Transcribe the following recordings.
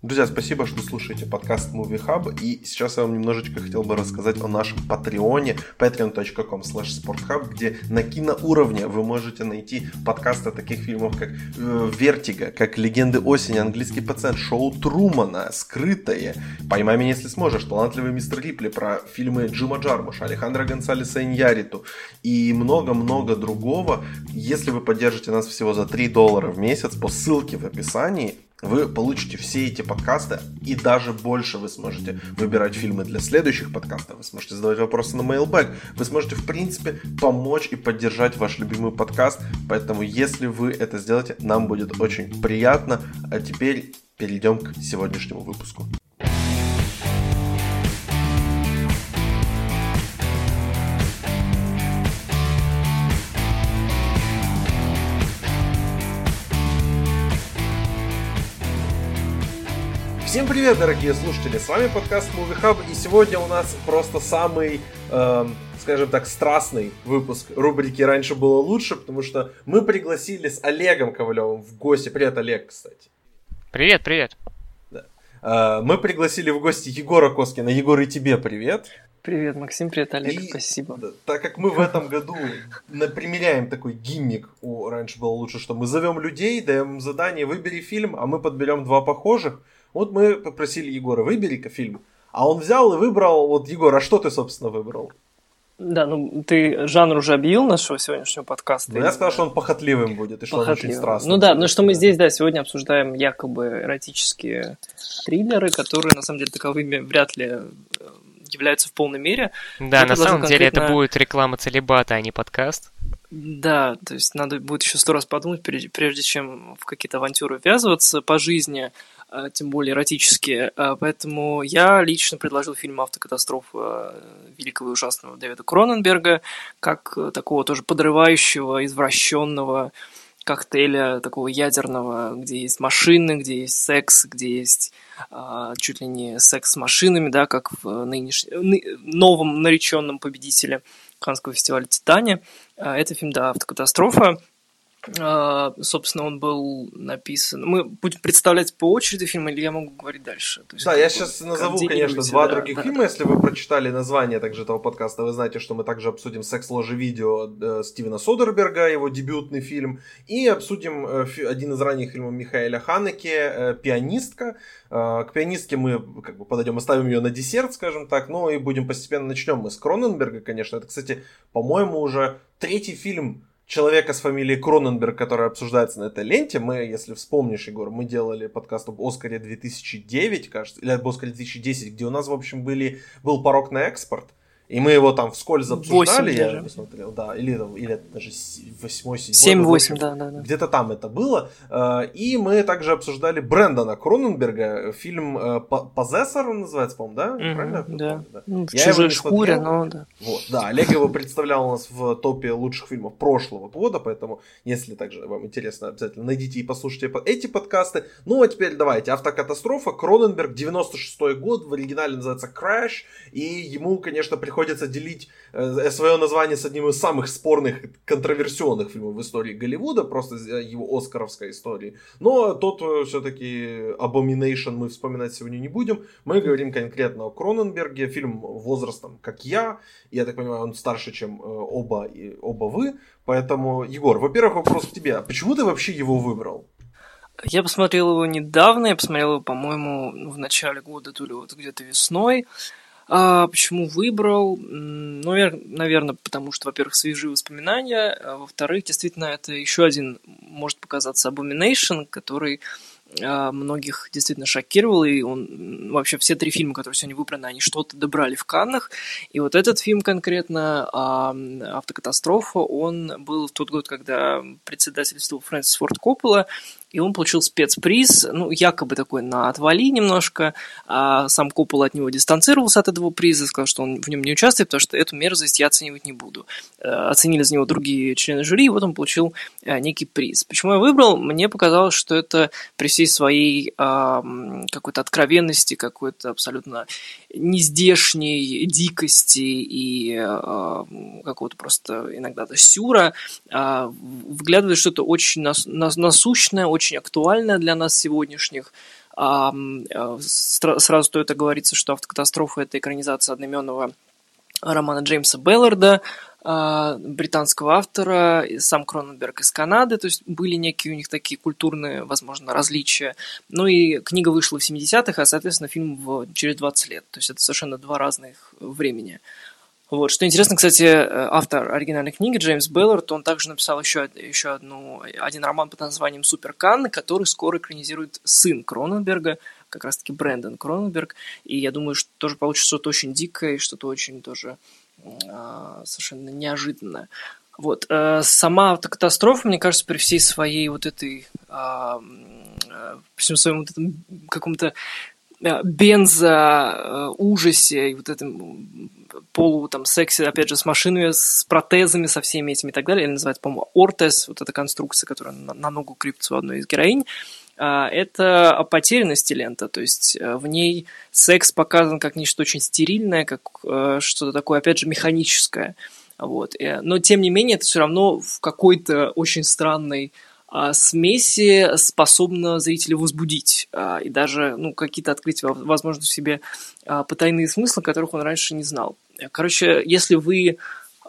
Друзья, спасибо, что слушаете подкаст Movie Hub. И сейчас я вам немножечко хотел бы рассказать о нашем патреоне patreon.com sporthub, где на киноуровне вы можете найти подкасты таких фильмов, как э, Вертиго, как Легенды осени, Английский пациент, Шоу Трумана, Скрытое, Поймай меня, если сможешь, Талантливый мистер Рипли, про фильмы Джима Джармуша, Алехандро Гонсалеса Иньяриту и много-много другого. Если вы поддержите нас всего за 3 доллара в месяц по ссылке в описании, вы получите все эти подкасты и даже больше вы сможете выбирать фильмы для следующих подкастов, вы сможете задавать вопросы на mailbag, вы сможете в принципе помочь и поддержать ваш любимый подкаст, поэтому если вы это сделаете, нам будет очень приятно. А теперь перейдем к сегодняшнему выпуску. Всем привет, дорогие слушатели! С вами подкаст Movie Hub, и сегодня у нас просто самый, э, скажем так, страстный выпуск рубрики «Раньше было лучше», потому что мы пригласили с Олегом Ковалевым в гости. Привет, Олег, кстати. Привет, привет. Да. Э, мы пригласили в гости Егора Коскина. Егор, и тебе привет. Привет, Максим, привет, Олег, и, спасибо. Да, так как мы в этом году примеряем такой гиммик у «Раньше было лучше», что мы зовем людей, даем им задание, выбери фильм, а мы подберем два похожих – вот мы попросили Егора, выбери-ка фильм. А он взял и выбрал, вот, Егор, а что ты, собственно, выбрал? Да, ну ты жанр уже объявил нашего сегодняшнего подкаста. Ну, я сказал, что он похотливым будет, и что он очень страстный. Ну да, ну что мы здесь, да, сегодня обсуждаем якобы эротические триллеры, которые на самом деле таковыми вряд ли э, являются в полной мере. Да, на самом конкретно... деле это будет реклама целебата, а не подкаст. Да, то есть надо будет еще сто раз подумать, прежде чем в какие-то авантюры ввязываться по жизни. Э, тем более эротические. Э, поэтому я лично предложил фильм «Автокатастрофа» великого и ужасного Дэвида Кроненберга как такого тоже подрывающего, извращенного коктейля такого ядерного, где есть машины, где есть секс, где есть а, чуть ли не секс с машинами, да, как в нынешнем, новом нареченном победителе Каннского фестиваля «Титане». А, это фильм, да, «Автокатастрофа». А, собственно, он был написан. Мы будем представлять по очереди фильм, или я могу говорить дальше? есть, да, я сейчас назову, конечно, два да, других да, фильма. Да. Если вы прочитали название также этого подкаста, вы знаете, что мы также обсудим секс ложи видео э, Стивена Содерберга, его дебютный фильм, и обсудим э, один из ранних фильмов Михаэля Ханеке э, «Пианистка». К «Пианистке» мы как бы подойдем, оставим ее на десерт, скажем так, ну и будем постепенно начнем мы с Кроненберга, конечно. Это, кстати, по-моему, уже третий фильм человека с фамилией Кроненберг, который обсуждается на этой ленте. Мы, если вспомнишь, Егор, мы делали подкаст об Оскаре 2009, кажется, или об Оскаре 2010, где у нас, в общем, были, был порог на экспорт. И мы его там вскользь обсуждали, я даже. посмотрел, да, или, или даже 8 7 8 да, да, да. Где-то там это было. Э, и мы также обсуждали Брэндона Кроненберга, фильм э, «Позессор» он называется, по-моему, да? Mm-hmm, Правильно? Да. да. Ну, в я чужой шкуре, но да. Вот, да, Олег его представлял у нас в топе лучших фильмов прошлого года, поэтому, если также вам интересно, обязательно найдите и послушайте эти подкасты. Ну, а теперь давайте. «Автокатастрофа», Кроненберг, 96-й год, в оригинале называется «Crash», и ему, конечно, приходится приходится делить э, свое название с одним из самых спорных, контроверсионных фильмов в истории Голливуда, просто его оскаровской истории. Но тот э, все-таки Abomination мы вспоминать сегодня не будем. Мы говорим конкретно о Кроненберге, фильм возрастом, как я. Я так понимаю, он старше, чем э, оба, и, оба вы. Поэтому, Егор, во-первых, вопрос к тебе. А почему ты вообще его выбрал? Я посмотрел его недавно, я посмотрел его, по-моему, в начале года, то ли вот где-то весной. А почему выбрал? Ну, наверное, потому что, во-первых, свежие воспоминания, а во-вторых, действительно, это еще один, может показаться, Abomination, который а, многих действительно шокировал, и он вообще все три фильма, которые сегодня выбраны, они что-то добрали в Каннах, и вот этот фильм конкретно «Автокатастрофа», он был в тот год, когда председательствовал Фрэнсис Форд Коппола, и он получил спецприз, ну, якобы такой на отвали немножко, а сам Коппол от него дистанцировался от этого приза, сказал, что он в нем не участвует, потому что эту мерзость я оценивать не буду. Э, оценили за него другие члены жюри, и вот он получил э, некий приз. Почему я выбрал? Мне показалось, что это при всей своей какой-то откровенности, какой-то абсолютно нездешней дикости и э, какого-то просто иногда сюра, э, выглядывает что-то очень нас, нас, насущное, очень актуальное для нас сегодняшних, А, сразу стоит оговориться, что «Автокатастрофа» — это экранизация одноименного романа Джеймса Белларда, а, британского автора, сам Кроненберг из Канады, то есть были некие у них такие культурные, возможно, различия. Ну и книга вышла в 70-х, а, соответственно, фильм в, через 20 лет. То есть это совершенно два разных времени. Вот. Что интересно, кстати, автор оригинальной книги Джеймс Беллард, он также написал еще, еще одну, один роман под названием «Супер Канны», который скоро экранизирует сын Кроненберга, как раз-таки Брэндон Кроненберг. И я думаю, что тоже получится что-то очень дикое что-то очень тоже а, совершенно неожиданно. Вот. Э, сама автокатастрофа, мне кажется, при всей своей вот этой, а, э, всем своем вот этом каком-то э, бензо ужасе и вот этом полу там сексе, опять же, с машинами, с протезами, со всеми этими и так далее, или называется, по-моему, ортез, вот эта конструкция, которая на, ногу крепится у одной из героинь, а, это о потерянности лента, то есть э, в ней секс показан как нечто очень стерильное, как э, что-то такое, опять же, механическое. Вот. Э, но, тем не менее, это все равно в какой-то очень странной смеси способно зрителя возбудить а, и даже ну, какие-то открыть, возможно, в себе потайные смыслы, которых он раньше не знал. Короче, если вы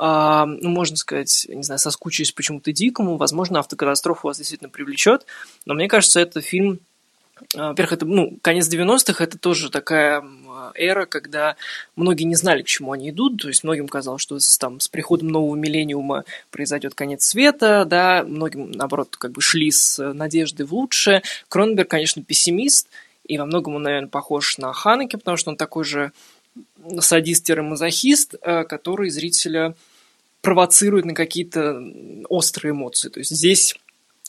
а, ну, можно сказать, не знаю, соскучились почему-то дикому, возможно, автокатастрофа вас действительно привлечет, но мне кажется, это фильм, а, во-первых, это, ну, конец 90-х, это тоже такая эра, когда многие не знали, к чему они идут, то есть многим казалось, что с, там, с приходом нового миллениума произойдет конец света, да, многим, наоборот, как бы шли с надеждой в лучшее. Кроненберг, конечно, пессимист, и во многом он, наверное, похож на Ханеке, потому что он такой же садист-мазохист, э, который зрителя провоцирует на какие-то острые эмоции. То есть здесь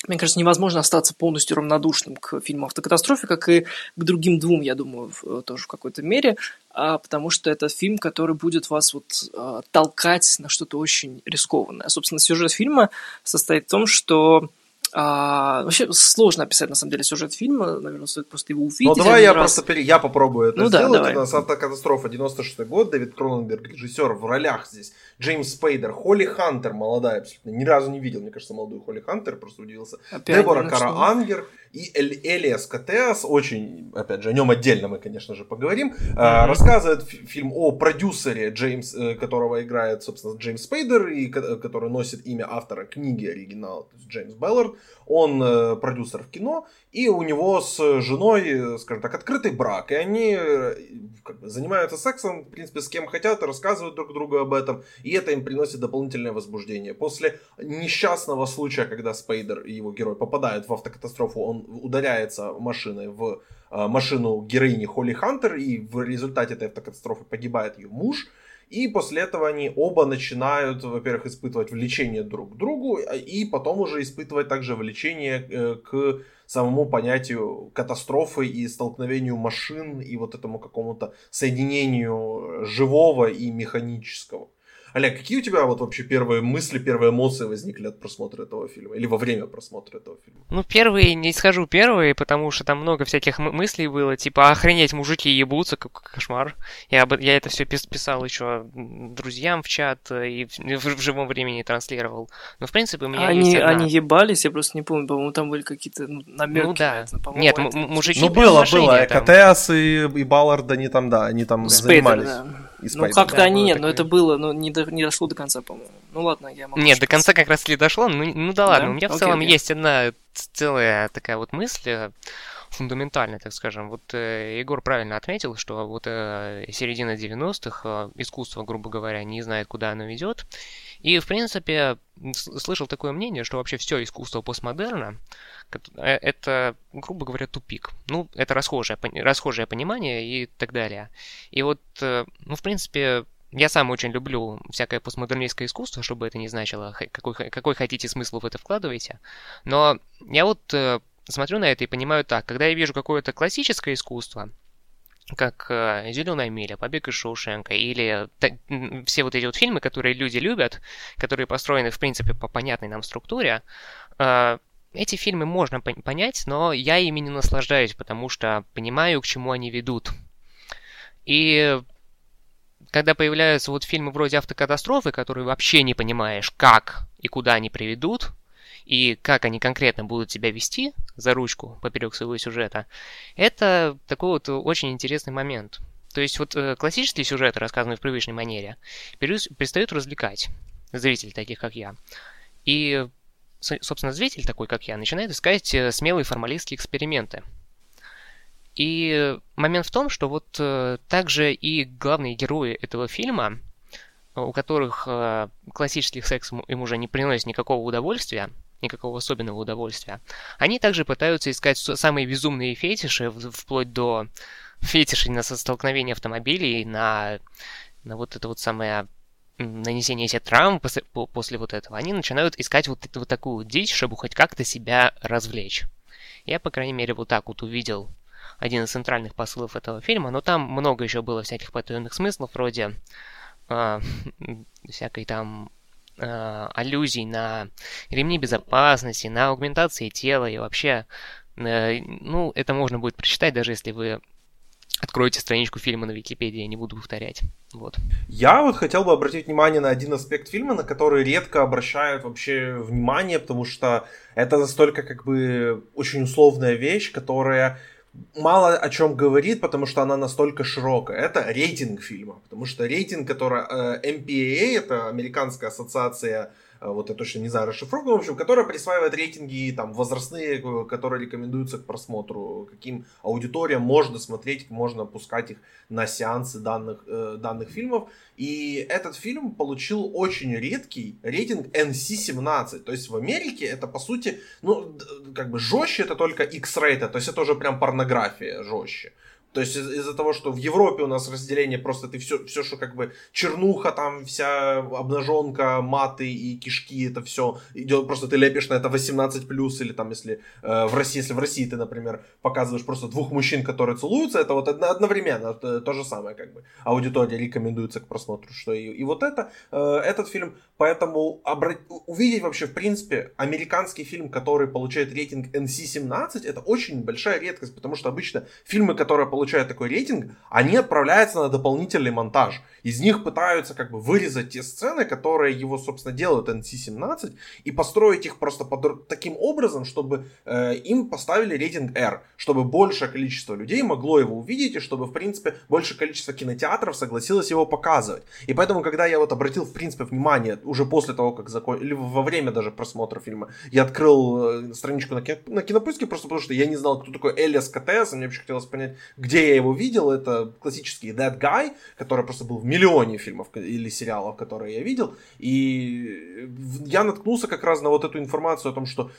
мне кажется, невозможно остаться полностью равнодушным к фильму «Автокатастрофе», как и к другим двум, я думаю, в, тоже в какой-то мере, а, потому что это фильм, который будет вас вот а, толкать на что-то очень рискованное. Собственно, сюжет фильма состоит в том, что а, вообще сложно описать на самом деле сюжет фильма, наверное, стоит просто его увидеть. Ну давай я раз. просто пере... я попробую это ну, сделать. Да, давай. У нас автокатастрофа 96 год, Дэвид Кроненберг, режиссер в ролях здесь. Джеймс Спейдер, Холли Хантер, молодая абсолютно, ни разу не видел, мне кажется, молодую Холли Хантер, просто удивился. Опять Дебора Кара Ангер и Эль, Элиас Катеас, очень, опять же, о нем отдельно мы, конечно же, поговорим, mm-hmm. рассказывает фильм о продюсере, Джеймс, э, которого играет, собственно, Джеймс Спейдер, и который носит имя автора книги оригинала, то есть Джеймс Беллард. Он э, продюсер в кино, и у него с женой, скажем так, открытый брак, и они как бы, занимаются сексом, в принципе, с кем хотят, рассказывают друг другу об этом, и это им приносит дополнительное возбуждение. После несчастного случая, когда Спейдер и его герой попадают в автокатастрофу, он ударяется машиной в э, машину героини Холли Хантер, и в результате этой автокатастрофы погибает ее муж. И после этого они оба начинают, во-первых, испытывать влечение друг к другу, и потом уже испытывать также влечение э, к самому понятию катастрофы и столкновению машин и вот этому какому-то соединению живого и механического. Олег, какие у тебя вот вообще первые мысли, первые эмоции возникли от просмотра этого фильма? Или во время просмотра этого фильма? Ну, первые, не скажу первые, потому что там много всяких мыслей было, типа, охренеть, мужики ебутся, как кошмар. Я, я это все писал еще друзьям в чат и в, в живом времени транслировал. Но, в принципе, у меня они, есть одна... Они ебались, я просто не помню, по-моему, там были какие-то ну, намеки. Ну, да. Нет, это... мужики Ну, было, было. Там... КТС и, и Баллард, они там, да, они там Спейдер, занимались. Да ну, как-то они, нет, но это было, но не, до, не дошло до конца, по-моему. Ну, ладно, я могу... Нет, до конца как раз ли дошло, ну, ну да ладно, да? у меня в окей, целом окей. есть одна целая такая вот мысль, э, фундаментальная, так скажем. Вот э, Егор правильно отметил, что вот э, середина 90-х, э, искусство, грубо говоря, не знает, куда оно ведет. И, в принципе, слышал такое мнение, что вообще все искусство постмодерна э, это, грубо говоря, тупик. Ну, это расхожее, расхожее понимание и так далее. И вот, э, ну, в принципе, я сам очень люблю всякое постмодернистское искусство, чтобы это не значило, какой, какой хотите смысл в это вкладываете. Но я вот э, смотрю на это и понимаю так, когда я вижу какое-то классическое искусство, как э, «Зеленая миля», «Побег из Шоушенка» или та, все вот эти вот фильмы, которые люди любят, которые построены, в принципе, по понятной нам структуре, э, эти фильмы можно понять, но я ими не наслаждаюсь, потому что понимаю, к чему они ведут. И когда появляются вот фильмы вроде «Автокатастрофы», которые вообще не понимаешь, как и куда они приведут, и как они конкретно будут себя вести за ручку поперек своего сюжета, это такой вот очень интересный момент. То есть вот э, классические сюжеты, рассказанные в привычной манере, перестают развлекать зрителей, таких как я. И, собственно, зритель такой, как я, начинает искать э, смелые формалистские эксперименты. И момент в том, что вот э, также и главные герои этого фильма, у которых классический секс им уже не приносит никакого удовольствия, никакого особенного удовольствия, они также пытаются искать самые безумные фетиши, вплоть до фетишей на столкновение автомобилей, на, на вот это вот самое нанесение себе травм после, после вот этого, они начинают искать вот, вот такую дичь, чтобы хоть как-то себя развлечь. Я, по крайней мере, вот так вот увидел один из центральных посылов этого фильма, но там много еще было всяких потаенных смыслов, вроде э, всякой там э, аллюзий на ремни безопасности, на аугментации тела и вообще, э, ну, это можно будет прочитать, даже если вы Откройте страничку фильма на Википедии, я не буду повторять. Вот. Я вот хотел бы обратить внимание на один аспект фильма, на который редко обращают вообще внимание, потому что это настолько как бы очень условная вещь, которая мало о чем говорит, потому что она настолько широкая. Это рейтинг фильма, потому что рейтинг, который э, MPAA, это американская ассоциация вот я точно не знаю расшифровку, в общем, которая присваивает рейтинги там возрастные, э, которые рекомендуются к просмотру, каким аудиториям можно смотреть, можно пускать их на сеансы данных, э, данных фильмов. И этот фильм получил очень редкий рейтинг NC-17. То есть в Америке это, по сути, ну, как бы жестче это только X-rated, то есть это уже прям порнография жестче. То есть из- из-за того, что в Европе у нас разделение просто ты все, все, что как бы чернуха, там вся обнаженка, маты и кишки, это все идет, просто ты лепишь на это 18 плюс, или там если э, в России, если в России ты, например, показываешь просто двух мужчин, которые целуются, это вот одно, одновременно, это то же самое как бы. Аудитория рекомендуется к просмотру, что и, и вот это, э, этот фильм, поэтому обра... увидеть вообще в принципе американский фильм, который получает рейтинг NC-17, это очень большая редкость, потому что обычно фильмы, которые получают такой рейтинг, они отправляются на дополнительный монтаж. Из них пытаются как бы вырезать те сцены, которые его, собственно, делают NC-17, и построить их просто под таким образом, чтобы э, им поставили рейтинг R, чтобы большее количество людей могло его увидеть, и чтобы, в принципе, большее количество кинотеатров согласилось его показывать. И поэтому, когда я вот обратил, в принципе, внимание, уже после того, как закон... или во время даже просмотра фильма, я открыл э, страничку на, кино... на кинопоиске, просто потому что я не знал, кто такой Элиас КТС, и мне вообще хотелось понять, где я его видел, это классический That Guy, который просто был в миллионе фильмов или сериалов, которые я видел, и я наткнулся как раз на вот эту информацию о том, что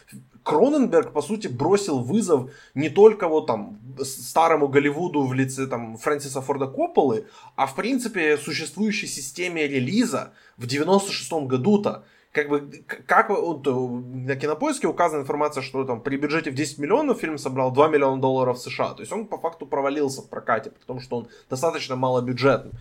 Кроненберг, по сути, бросил вызов не только вот там старому Голливуду в лице там Фрэнсиса Форда Копполы, а в принципе существующей системе релиза в 96 году-то, как бы, как вот, на кинопоиске указана информация, что там при бюджете в 10 миллионов фильм собрал 2 миллиона долларов США. То есть он по факту провалился в прокате, потому что он достаточно малобюджетный.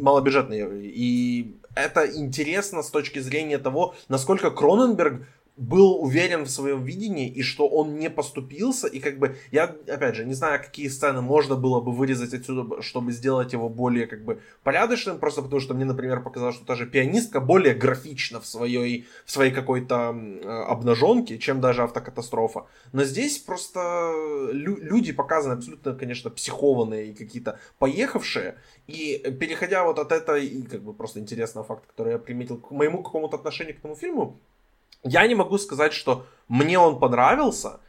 малобюджетный. И это интересно с точки зрения того, насколько Кроненберг был уверен в своем видении и что он не поступился. И как бы, я, опять же, не знаю, какие сцены можно было бы вырезать отсюда, чтобы сделать его более как бы порядочным, просто потому что мне, например, показалось, что та же пианистка более графична в своей, в своей какой-то э, обнаженке, чем даже автокатастрофа. Но здесь просто лю- люди показаны абсолютно, конечно, психованные и какие-то поехавшие. И переходя вот от этой, как бы просто интересного факта, который я приметил к моему какому-то отношению к этому фильму, я не могу сказать, что мне он понравился.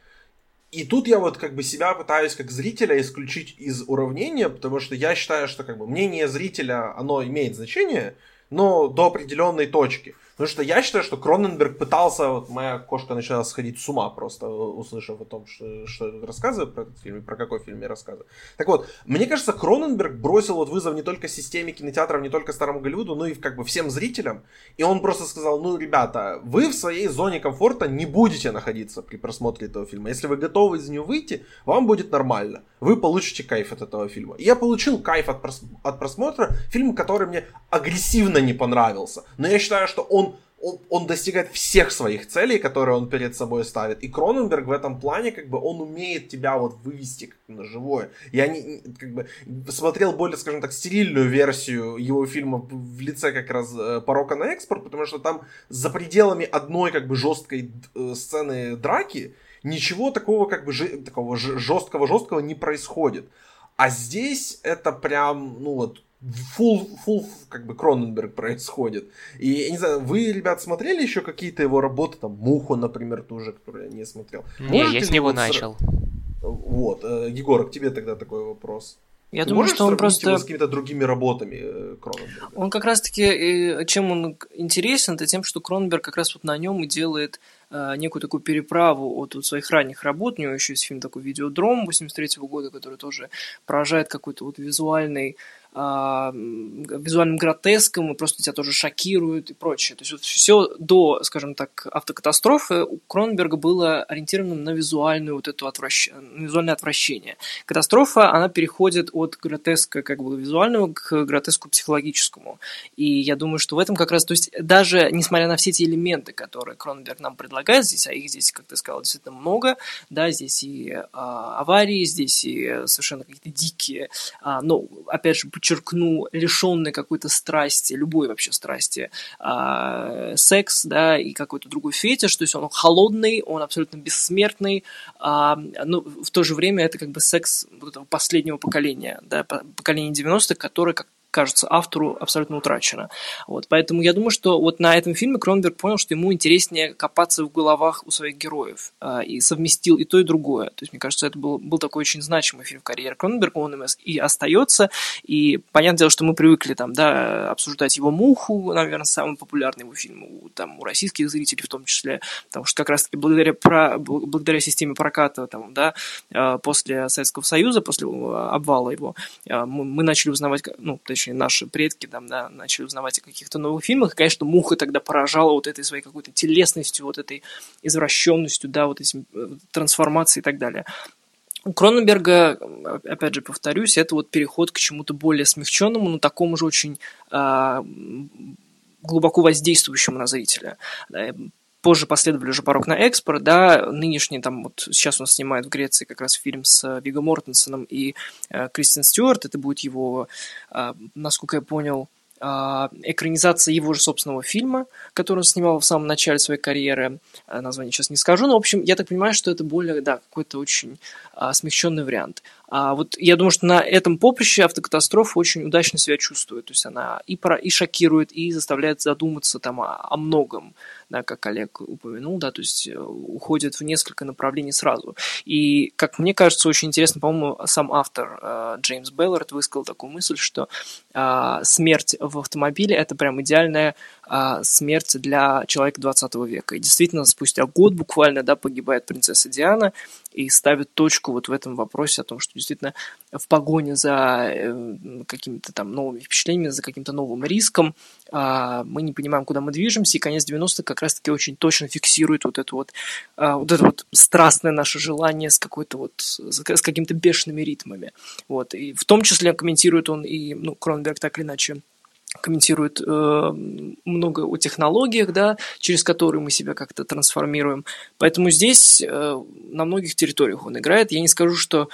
И тут я вот как бы себя пытаюсь как зрителя исключить из уравнения, потому что я считаю, что как бы мнение зрителя, оно имеет значение, но до определенной точки. Потому что я считаю, что Кроненберг пытался, вот моя кошка начала сходить с ума просто, услышав о том, что, что я рассказываю про этот фильм, про какой фильм я рассказываю. Так вот, мне кажется, Кроненберг бросил вот вызов не только системе кинотеатров, не только старому Голливуду, но и как бы всем зрителям. И он просто сказал, ну, ребята, вы в своей зоне комфорта не будете находиться при просмотре этого фильма. Если вы готовы из нее выйти, вам будет нормально. Вы получите кайф от этого фильма. И я получил кайф от, прос- от просмотра фильма, который мне агрессивно не понравился. Но я считаю, что он он, он достигает всех своих целей, которые он перед собой ставит. И Кроненберг в этом плане, как бы, он умеет тебя вот вывести как на живое. Я не, как бы, смотрел более, скажем так, стерильную версию его фильма в лице как раз э, «Порока на экспорт», потому что там за пределами одной, как бы, жесткой э, сцены драки ничего такого, как бы, такого жесткого-жесткого не происходит. А здесь это прям, ну вот, full, full как бы Кроненберг происходит. И, я не знаю, вы, ребят, смотрели еще какие-то его работы, там, Муху, например, тоже, которую я не смотрел? Не, Можете я с него вот начал. Вот, э, Егор, к тебе тогда такой вопрос. Я Ты думаю, что он просто... его с какими-то другими работами э, Кроненберга? Он как раз-таки, чем он интересен, это тем, что Кроненберг как раз вот на нем и делает э, некую такую переправу от, от своих ранних работ. У него еще есть фильм такой «Видеодром» 83 -го года, который тоже поражает какой-то вот визуальный визуальным гротеском, и просто тебя тоже шокируют и прочее. То есть вот все до, скажем так, автокатастрофы у Кронберга было ориентировано на визуальную вот эту отвращ... визуальное отвращение. Катастрофа, она переходит от гротеска как бы визуального к гротеску психологическому. И я думаю, что в этом как раз, то есть даже несмотря на все эти элементы, которые Кронберг нам предлагает здесь, а их здесь, как ты сказал, действительно много, да, здесь и а, аварии, здесь и совершенно какие-то дикие, а, но, опять же, подчеркну, лишенный какой-то страсти, любой вообще страсти, э, секс, да, и какой-то другой фетиш, то есть он холодный, он абсолютно бессмертный, э, но в то же время это как бы секс вот этого последнего поколения, да, поколения 90-х, которое как кажется автору абсолютно утрачено. Вот, поэтому я думаю, что вот на этом фильме Кронберг понял, что ему интереснее копаться в головах у своих героев э, и совместил и то, и другое. То есть, мне кажется, это был, был такой очень значимый фильм в карьере Кронберга, он им и остается, и понятное дело, что мы привыкли там, да, обсуждать его «Муху», наверное, самый популярный его фильм у, там, у российских зрителей в том числе, потому что как раз-таки благодаря, про, благодаря системе проката там, да, э, после Советского Союза, после обвала его, мы, мы начали узнавать, ну, точнее, точнее, наши предки там, да, начали узнавать о каких-то новых фильмах. И, конечно, Муха тогда поражала вот этой своей какой-то телесностью, вот этой извращенностью, да, вот этим э, трансформацией и так далее. У Кроненберга, опять же повторюсь, это вот переход к чему-то более смягченному, но такому же очень э, глубоко воздействующему на зрителя. Позже последовали уже «Порог на экспорт», да, нынешний там, вот сейчас он снимает в Греции как раз фильм с Виго Мортенсоном и э, Кристин Стюарт, это будет его, э, насколько я понял, э, экранизация его же собственного фильма, который он снимал в самом начале своей карьеры, э, название сейчас не скажу, но, в общем, я так понимаю, что это более, да, какой-то очень э, смягченный вариант. А вот я думаю, что на этом поприще автокатастрофа очень удачно себя чувствует. То есть она и, про, и шокирует, и заставляет задуматься там о, о многом, да, как Олег упомянул, да, то есть э, уходит в несколько направлений сразу. И, как мне кажется, очень интересно, по-моему, сам автор э, Джеймс Беллард высказал такую мысль, что э, смерть в автомобиле – это прям идеальная смерть для человека 20 века. И действительно, спустя год буквально, да, погибает принцесса Диана, и ставит точку вот в этом вопросе о том, что действительно в погоне за э, какими-то там новыми впечатлениями, за каким-то новым риском а, мы не понимаем, куда мы движемся, и конец 90-х как раз-таки очень точно фиксирует вот это вот, а, вот это вот страстное наше желание с какой-то вот, с какими-то бешеными ритмами. Вот, и в том числе комментирует он и, ну, Кронберг так или иначе комментирует э, много о технологиях, да, через которые мы себя как-то трансформируем. Поэтому здесь э, на многих территориях он играет. Я не скажу, что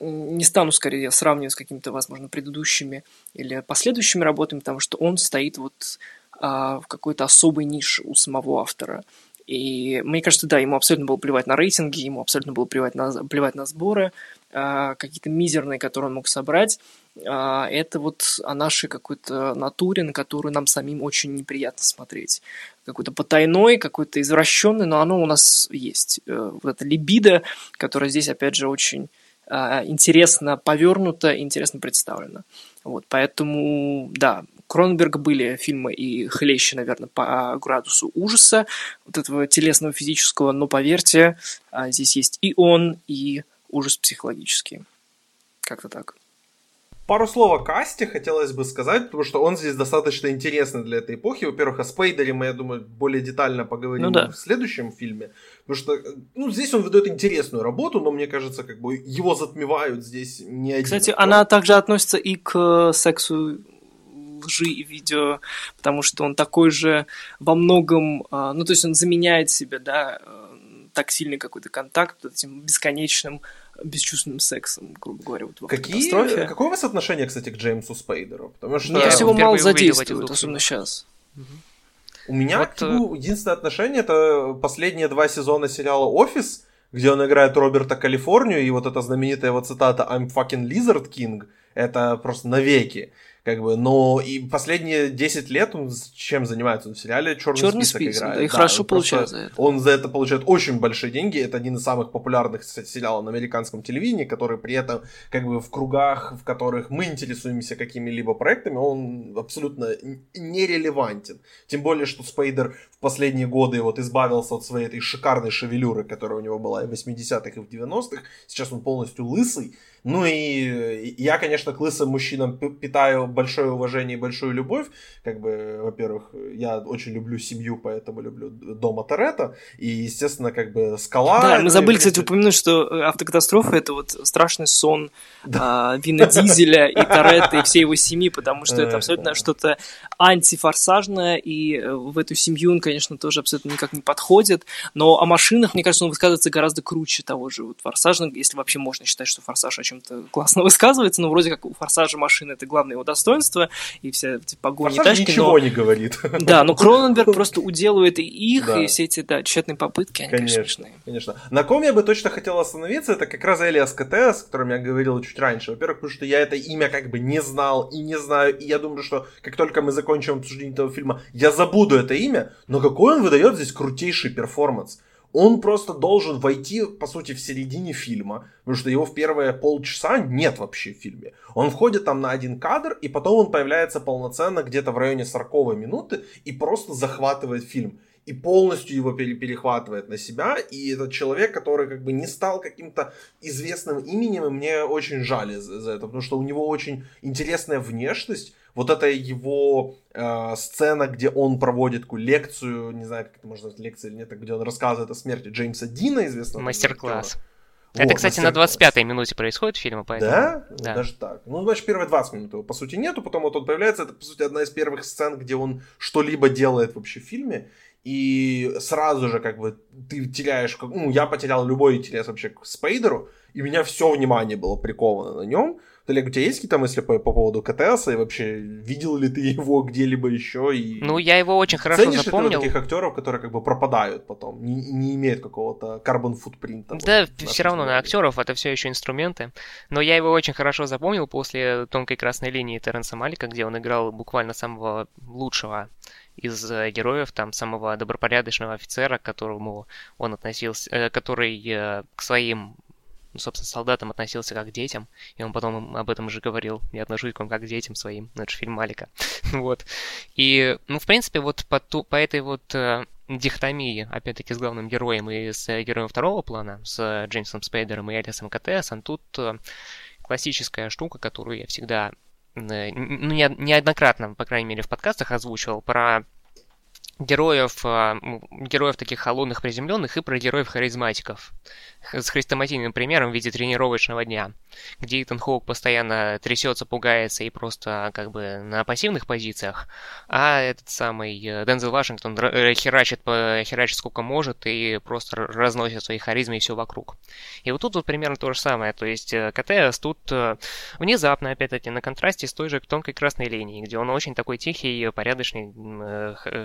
не стану скорее сравнивать с какими-то, возможно, предыдущими или последующими работами, потому что он стоит вот а, в какой-то особой нише у самого автора. И мне кажется, да, ему абсолютно было плевать на рейтинги, ему абсолютно было плевать на, плевать на сборы, а, какие-то мизерные, которые он мог собрать. А, это вот о нашей какой-то натуре, на которую нам самим очень неприятно смотреть. Какой-то потайной, какой-то извращенный, но оно у нас есть. Э, вот это либидо, которое здесь, опять же, очень а, интересно повернуто, интересно представлено. Вот, поэтому, да, Кронберг были фильмы и хлеще, наверное, по градусу ужаса, вот этого телесного, физического, но поверьте, здесь есть и он, и ужас психологический. Как-то так. Пару слов о касте хотелось бы сказать, потому что он здесь достаточно интересный для этой эпохи. Во-первых, о Спейдере мы, я думаю, более детально поговорим ну, да. в следующем фильме. Потому что, ну, здесь он выдает интересную работу, но мне кажется, как бы его затмевают здесь не один. Кстати, актер. она также относится и к сексу лжи и видео, потому что он такой же во многом, а, ну, то есть он заменяет себе, да, э, так сильный какой-то контакт вот этим бесконечным бесчувственным сексом, грубо говоря, вот в Какие, катастрофе. Какое у вас отношение, кстати, к Джеймсу Спейдеру? Потому что... Мне всего мало задействуют, особенно сейчас. Угу. У меня вот, к нему единственное отношение это последние два сезона сериала «Офис», где он играет Роберта Калифорнию, и вот эта знаменитая его цитата «I'm fucking Lizard King», это просто навеки. Как бы, но и последние 10 лет он чем занимается? Он в сериале Черный, Черный список, список играет. Да, и да, хорошо получает за это. Он за это получает очень большие деньги. Это один из самых популярных сериалов на американском телевидении, который при этом как бы в кругах, в которых мы интересуемся какими-либо проектами, он абсолютно нерелевантен. Тем более, что Спейдер в последние годы вот избавился от своей этой шикарной шевелюры, которая у него была и в 80-х, и в 90-х. Сейчас он полностью лысый. Ну и я, конечно, к лысым мужчинам питаю большое уважение и большую любовь. Как бы, во-первых, я очень люблю семью, поэтому люблю дома Торетто. И, естественно, как бы скала. Да, мы забыли, кстати, упомянуть, что э, автокатастрофа это вот страшный сон да. а, Вина Дизеля и Торетто и всей его семьи, потому что это абсолютно что-то антифорсажное, и э, в эту семью он, конечно, тоже абсолютно никак не подходит. Но о машинах, мне кажется, он высказывается гораздо круче того же вот форсажа, если вообще можно считать, что форсаж очень чем-то классно высказывается, но вроде как у Форсажа машины это главное его достоинство, и вся эти погони Форсаж тачки, ничего но... не говорит. Да, но Кроненберг просто уделывает и их, да. и все эти да, тщетные попытки, они, конечно, конечно, конечно. На ком я бы точно хотел остановиться, это как раз Элиас КТ, с которым я говорил чуть раньше. Во-первых, потому что я это имя как бы не знал и не знаю, и я думаю, что как только мы закончим обсуждение этого фильма, я забуду это имя, но какой он выдает здесь крутейший перформанс он просто должен войти, по сути, в середине фильма, потому что его в первые полчаса нет вообще в фильме. Он входит там на один кадр, и потом он появляется полноценно где-то в районе 40 минуты и просто захватывает фильм. И полностью его перехватывает на себя. И этот человек, который как бы не стал каким-то известным именем, и мне очень жаль за это, потому что у него очень интересная внешность, вот эта его э, сцена, где он проводит такую лекцию, не знаю, как это можно назвать, лекция или нет, где он рассказывает о смерти Джеймса Дина, известного. Мастер-класс. Вот, это, кстати, на 25-й минуте происходит фильм, поэтому... Да? да? Даже так. Ну, значит, первые 20 минут его, по сути, нету, потом вот он появляется, это, по сути, одна из первых сцен, где он что-либо делает вообще в фильме, и сразу же, как бы, ты теряешь, ну, я потерял любой интерес вообще к Спейдеру, и у меня все внимание было приковано на нем, Олег, у тебя есть какие-то мысли по, по поводу КТС, и вообще видел ли ты его где-либо еще? И... Ну, я его очень хорошо Ценишь запомнил. Ты таких актеров, которые как бы пропадают потом, не, не имеют какого-то карбон футпринта? Да, вот, все равно на актеров это все еще инструменты. Но я его очень хорошо запомнил после тонкой красной линии Терренса Малика, где он играл буквально самого лучшего из э, героев, там самого добропорядочного офицера, к которому он относился, э, который э, к своим ну, собственно, солдатам относился как к детям, и он потом об этом же говорил, я отношусь к вам как к детям своим, ну, это же фильм Малика, вот. И, ну, в принципе, вот по, ту, по этой вот дихотомии, опять-таки, с главным героем и с героем второго плана, с Джеймсом Спейдером и Элисом Катесом, тут классическая штука, которую я всегда, ну, не, неоднократно, по крайней мере, в подкастах озвучивал, про героев, э, героев таких холодных приземленных и про героев харизматиков с хрестоматийным примером в виде тренировочного дня, где Итан Хоук постоянно трясется, пугается и просто как бы на пассивных позициях, а этот самый э, Дензел Вашингтон э, херачит, херачит сколько может и просто разносит своей харизмой все вокруг. И вот тут вот примерно то же самое, то есть э, КТС тут внезапно, опять-таки, на контрасте с той же тонкой красной линией, где он очень такой тихий, порядочный,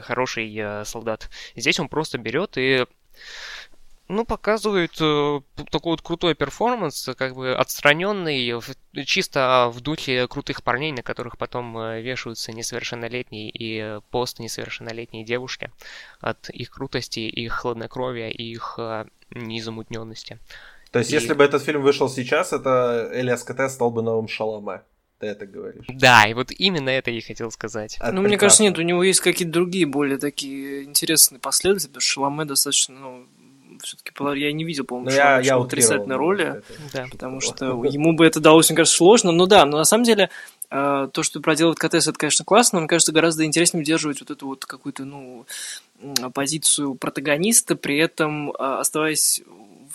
хороший солдат. Здесь он просто берет и ну, показывает э, такой вот крутой перформанс, как бы отстраненный, в, чисто в духе крутых парней, на которых потом э, вешаются несовершеннолетние и пост несовершеннолетние девушки от их крутости, их хладнокровия и их э, незамутненности. То есть, и... если бы этот фильм вышел сейчас, это Элиас КТ стал бы новым Шаломе. Ты это говоришь. Да, и вот именно это я и хотел сказать. Это ну, прекрасно. мне кажется, нет, у него есть какие-то другие более такие интересные последствия, потому что Шаломе достаточно, ну, все-таки я не видел, по-моему, что я, я отрицательной роли, да. потому что ему бы это далось, мне кажется, сложно. Но да, но на самом деле э, то, что проделывает КТС, это, конечно, классно, но мне кажется, гораздо интереснее удерживать вот эту вот какую-то, ну, позицию протагониста, при этом э, оставаясь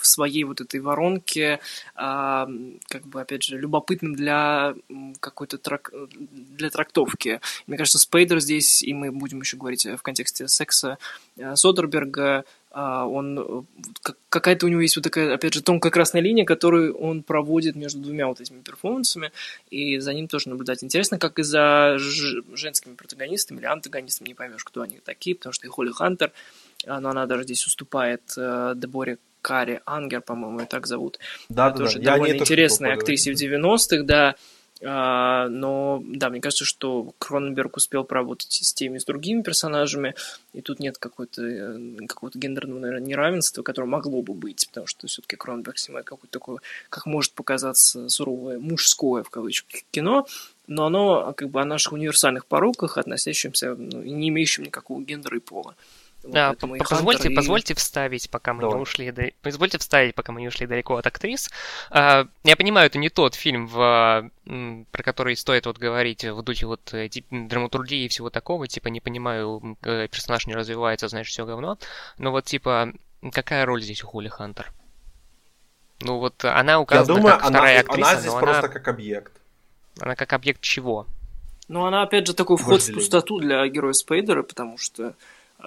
в своей вот этой воронке, а, как бы, опять же, любопытным для какой-то трак... для трактовки. Мне кажется, Спейдер здесь, и мы будем еще говорить в контексте секса э, Содерберга, а, он э, какая-то у него есть вот такая, опять же, тонкая красная линия, которую он проводит между двумя вот этими перформансами, и за ним тоже наблюдать интересно, как и за женскими протагонистами или антагонистами, не поймешь, кто они такие, потому что и Холли Хантер, а, но она даже здесь уступает э, Деборе Карри Ангер, по-моему, ее так зовут. Да, да, тоже да. довольно интересная актрисе в 90-х, да, а, но, да, мне кажется, что Кроненберг успел поработать с теми, с другими персонажами, и тут нет какого-то э, какого гендерного, наверное, неравенства, которое могло бы быть, потому что все-таки Кроненберг снимает какое-то такое, как может показаться суровое мужское, в кавычках, кино, но оно как бы о наших универсальных пороках, относящихся, ну, не имеющим никакого гендера и пола. Да, позвольте, и... позвольте вставить, пока мы Давай. не ушли, до... позвольте вставить, пока мы не ушли далеко от актрис. А, я понимаю, это не тот фильм, в... про который стоит вот говорить в духе вот э, драматургии и всего такого, типа не понимаю, персонаж не развивается, значит все говно. Но вот типа какая роль здесь у Хули Хантер? Ну вот она указана Я думаю, как вторая она, актриса, она здесь просто она... как объект. Она как объект чего? Ну, она, опять же, такой вход в пустоту для героя Спейдера, потому что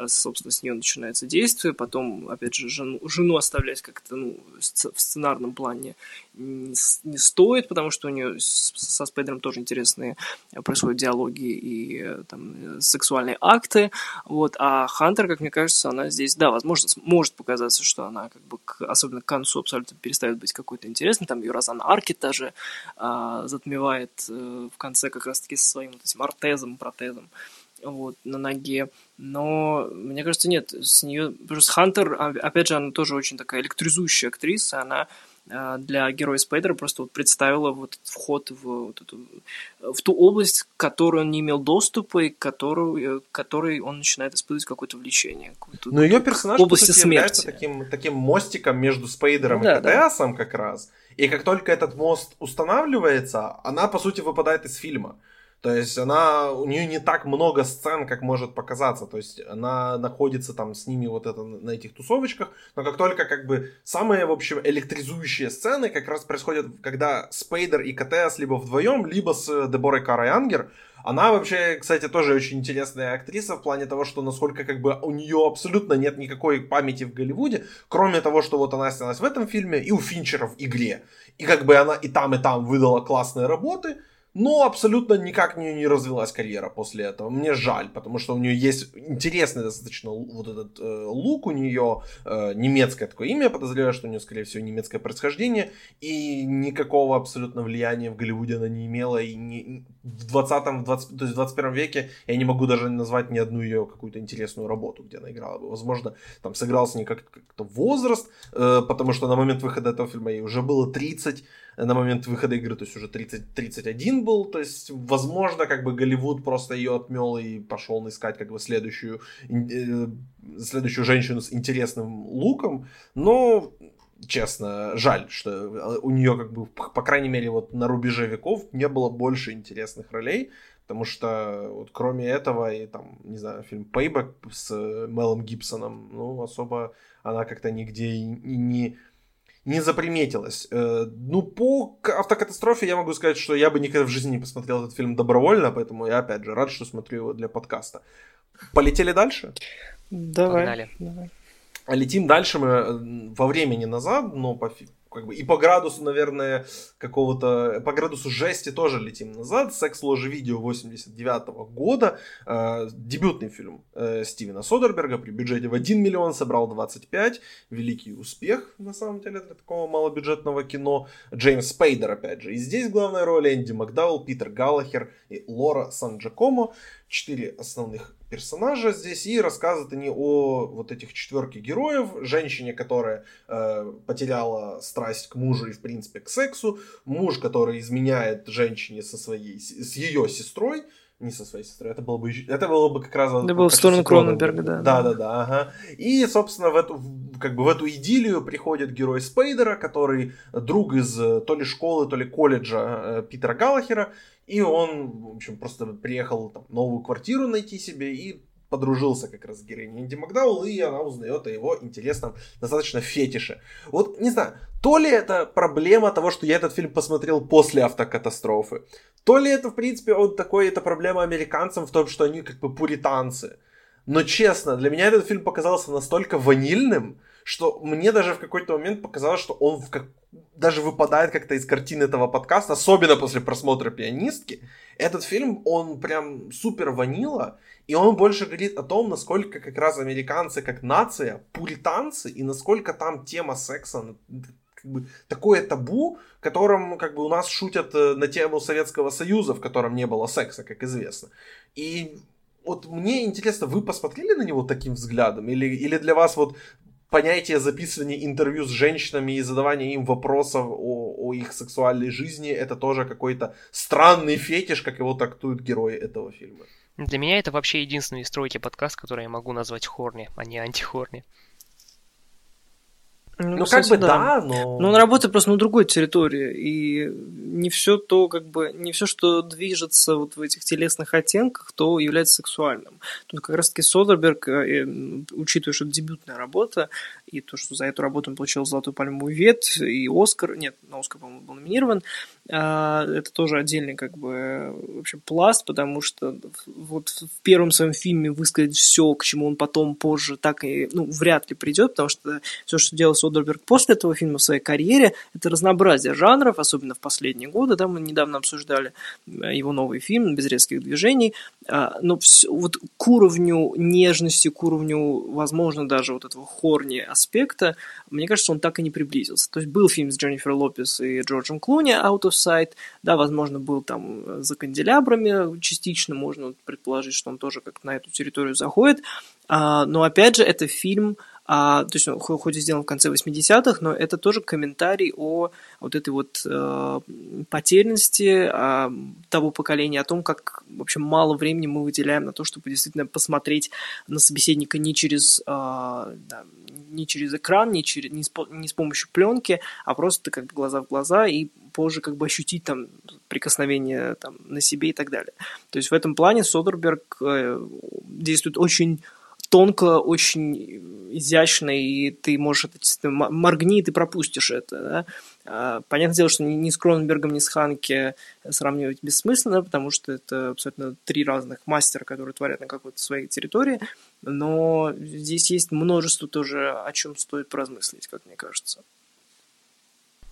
собственно, с нее начинается действие, потом, опять же, жену, жену оставлять как-то, ну, в сценарном плане не, не стоит, потому что у нее со Спайдером тоже интересные э, происходят диалоги и э, там сексуальные акты, вот, а Хантер, как мне кажется, она здесь, да, возможно, может показаться, что она, как бы, к, особенно к концу абсолютно перестает быть какой-то интересной, там ее Розан Аркет даже а, затмевает а, в конце как раз-таки со своим вот этим артезом, протезом, вот, на ноге. Но, мне кажется, нет, с нее... Просто Хантер, а, опять же, она тоже очень такая электризующая актриса, она а, для героя Спейдера просто вот представила вот этот вход в, вот эту, в ту область, к которой он не имел доступа и которую, которой он начинает испытывать какое-то влечение. Но ее персонаж, области сути, смерти. является таким, таким мостиком между Спейдером да, и КТСом да. как раз. И как только этот мост устанавливается, она, по сути, выпадает из фильма. То есть она, у нее не так много сцен, как может показаться. То есть она находится там с ними вот это на этих тусовочках, но как только как бы самые, в общем, электризующие сцены как раз происходят, когда Спейдер и КТС либо вдвоем, либо с Деборой Карой Ангер. Она вообще, кстати, тоже очень интересная актриса в плане того, что насколько как бы у нее абсолютно нет никакой памяти в Голливуде, кроме того, что вот она снялась в этом фильме и у Финчера в игре. И как бы она и там, и там выдала классные работы, но абсолютно никак не, не развилась карьера после этого. Мне жаль, потому что у нее есть интересный достаточно вот этот э, лук, у нее э, немецкое такое имя, подозреваю, что у нее, скорее всего, немецкое происхождение, и никакого абсолютно влияния в Голливуде она не имела, и не, в 20 20, то есть в 21 веке я не могу даже назвать ни одну ее какую-то интересную работу, где она играла бы. Возможно, там сыгрался не как-то возраст, э, потому что на момент выхода этого фильма ей уже было 30, на момент выхода игры, то есть уже 30, 31 был, то есть, возможно, как бы Голливуд просто ее отмел и пошел искать как бы следующую, э, следующую женщину с интересным луком, но честно, жаль, что у нее, как бы, по крайней мере, вот на рубеже веков не было больше интересных ролей, потому что вот кроме этого и там, не знаю, фильм Payback с Мелом Гибсоном, ну, особо она как-то нигде и, и не не заприметилась. Э, ну, по автокатастрофе я могу сказать, что я бы никогда в жизни не посмотрел этот фильм добровольно, поэтому я, опять же, рад, что смотрю его для подкаста. Полетели дальше? Давай. Погнали. Давай. Летим дальше мы э, во времени назад, но по, как бы и по градусу, наверное, какого-то, по градусу жести тоже летим назад. Секс, ложи, видео 89 -го года. Э, дебютный фильм э, Стивена Содерберга при бюджете в 1 миллион собрал 25. Великий успех, на самом деле, для такого малобюджетного кино. Джеймс Спейдер, опять же. И здесь главная роль Энди Макдауэлл, Питер Галлахер и Лора Сан-Джакомо. Четыре основных персонажа здесь и рассказывают они о вот этих четверке героев, женщине, которая э, потеряла страсть к мужу и в принципе к сексу, муж, который изменяет женщине со своей, с ее сестрой, не со своей сестрой, это было бы, это было бы как раз... Это было в сторону Кроненберга, да. Да, да, да, ага. И, собственно, в эту, как бы в эту идиллию приходит герой Спейдера, который друг из э, то ли школы, то ли колледжа э, Питера Галлахера, и он, в общем, просто приехал там, новую квартиру найти себе и подружился как раз с героиней Энди Макдауэлл, и она узнает о его интересном достаточно фетише. Вот, не знаю, то ли это проблема того, что я этот фильм посмотрел после автокатастрофы, то ли это, в принципе, вот такой, это проблема американцам в том, что они как бы пуританцы. Но честно, для меня этот фильм показался настолько ванильным, что мне даже в какой-то момент показалось, что он в как... даже выпадает как-то из картины этого подкаста, особенно после просмотра «Пианистки». Этот фильм, он прям супер ванила, и он больше говорит о том, насколько как раз американцы как нация пуританцы, и насколько там тема секса как бы такое табу, которым как бы у нас шутят э, на тему Советского Союза, в котором не было секса, как известно. И вот мне интересно, вы посмотрели на него таким взглядом? Или, или для вас вот понятие записывания интервью с женщинами и задавания им вопросов о, о их сексуальной жизни это тоже какой-то странный фетиш, как его трактуют герои этого фильма? Для меня это вообще единственный из стройки подкаст, который я могу назвать хорни, а не антихорни. Ну, ну как бы да. да, но... Но он работает просто на другой территории, и не все то, как бы, не все, что движется вот в этих телесных оттенках, то является сексуальным. Тут как раз-таки Содерберг, э, учитывая, что это дебютная работа, и то, что за эту работу он получил Золотую пальмовую ветвь и Оскар, нет, на Оскар, по-моему, был номинирован, а, это тоже отдельный как бы вообще пласт, потому что вот в первом своем фильме высказать все, к чему он потом позже так и, ну, вряд ли придет, потому что все, что делал Содерберг после этого фильма в своей карьере, это разнообразие жанров, особенно в последние годы, да, мы недавно обсуждали э, его новый фильм «Без резких движений», а, но все, вот к уровню нежности, к уровню, возможно, даже вот этого хорни аспекта, мне кажется, он так и не приблизился. То есть был фильм с Дженнифер Лопес и Джорджем Клуни «Out of Sight», да, возможно, был там за канделябрами частично, можно предположить, что он тоже как на эту территорию заходит, а, но опять же, это фильм а, то есть он хоть и сделан в конце 80-х, но это тоже комментарий о вот этой вот э, потерянности э, того поколения, о том, как, в общем, мало времени мы выделяем на то, чтобы действительно посмотреть на собеседника не через, э, да, не через экран, не, через, не, с, не с помощью пленки, а просто как бы глаза в глаза и позже как бы ощутить там прикосновение там, на себе и так далее. То есть в этом плане Содерберг э, действует очень тонко, очень изящно, и ты можешь это моргни, и ты пропустишь это. Да? А, понятное дело, что ни с Кроненбергом, ни с Ханке сравнивать бессмысленно, потому что это абсолютно три разных мастера, которые творят на какой-то своей территории, но здесь есть множество тоже, о чем стоит поразмыслить, как мне кажется.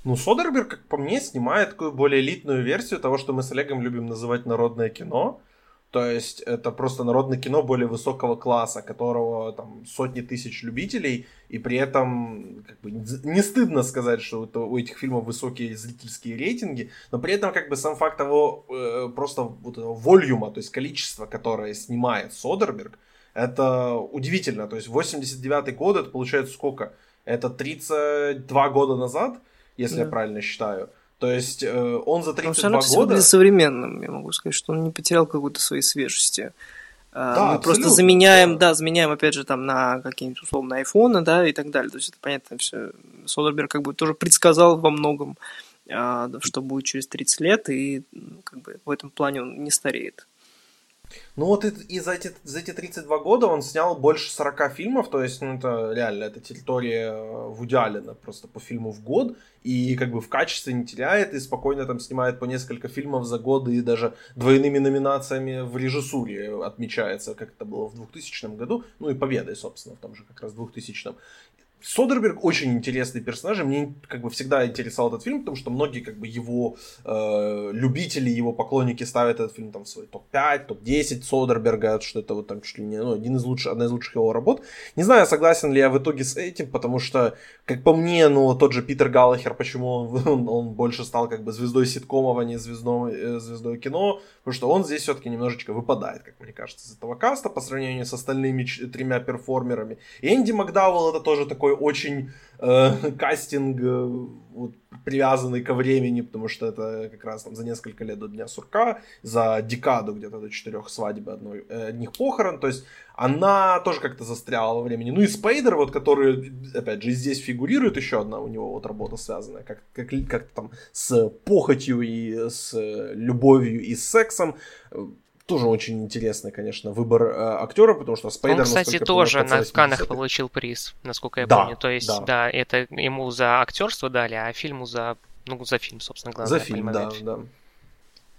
Ну, Содерберг, как по мне, снимает такую более элитную версию того, что мы с Олегом любим называть народное кино – то есть это просто народное кино более высокого класса, которого там сотни тысяч любителей, и при этом как бы, не стыдно сказать, что это, у этих фильмов высокие зрительские рейтинги, но при этом как бы сам факт того э, просто вот этого волюма, то есть количество, которое снимает Содерберг, это удивительно. То есть 89 год, это получается сколько? Это 32 года назад, если да. я правильно считаю. То есть э, он за 32 он года... Он современным, я могу сказать, что он не потерял какой-то своей свежести. А, да, Мы просто заменяем, да. да, заменяем, опять же, там на какие-нибудь условно айфоны, да, и так далее. То есть это понятно все. Содерберг как бы тоже предсказал во многом, а, что будет через 30 лет, и как бы в этом плане он не стареет. Ну вот и, за, эти, за эти 32 года он снял больше 40 фильмов, то есть, ну это реально, это территория э, Вуди Аллена просто по фильму в год, и как бы в качестве не теряет, и спокойно там снимает по несколько фильмов за годы, и даже двойными номинациями в режиссуре отмечается, как это было в 2000 году, ну и победой, собственно, в том же как раз 2000 Содерберг очень интересный персонаж, и мне как бы всегда интересовал этот фильм, потому что многие как бы его э, любители, его поклонники ставят этот фильм там в свой топ-5, топ-10 Содерберга, что это вот там чуть ли не ну, один из лучших, одна из лучших его работ. Не знаю, согласен ли я в итоге с этим, потому что, как по мне, ну тот же Питер Галлахер, почему он, он, он больше стал как бы звездой ситкомов, а не звездой, э, звездой кино, потому что он здесь все-таки немножечко выпадает, как мне кажется, из этого каста по сравнению с остальными тремя перформерами. Энди Макдауэлл это тоже такой очень э, кастинг э, вот, привязанный ко времени, потому что это как раз там за несколько лет до Дня Сурка, за декаду где-то до четырех свадеб одной, э, одних похорон, то есть она тоже как-то застряла во времени. Ну и Спейдер, вот, который, опять же, здесь фигурирует, еще одна у него вот работа связанная, как, как, как там с похотью и с любовью и с сексом тоже очень интересный, конечно, выбор э, актера, потому что Спейдер... Он, кстати, тоже на Каннах получил приз, насколько я да, помню. То есть, да. да, это ему за актерство дали, а фильму за, ну, за фильм, собственно, главное. За фильм, да, да.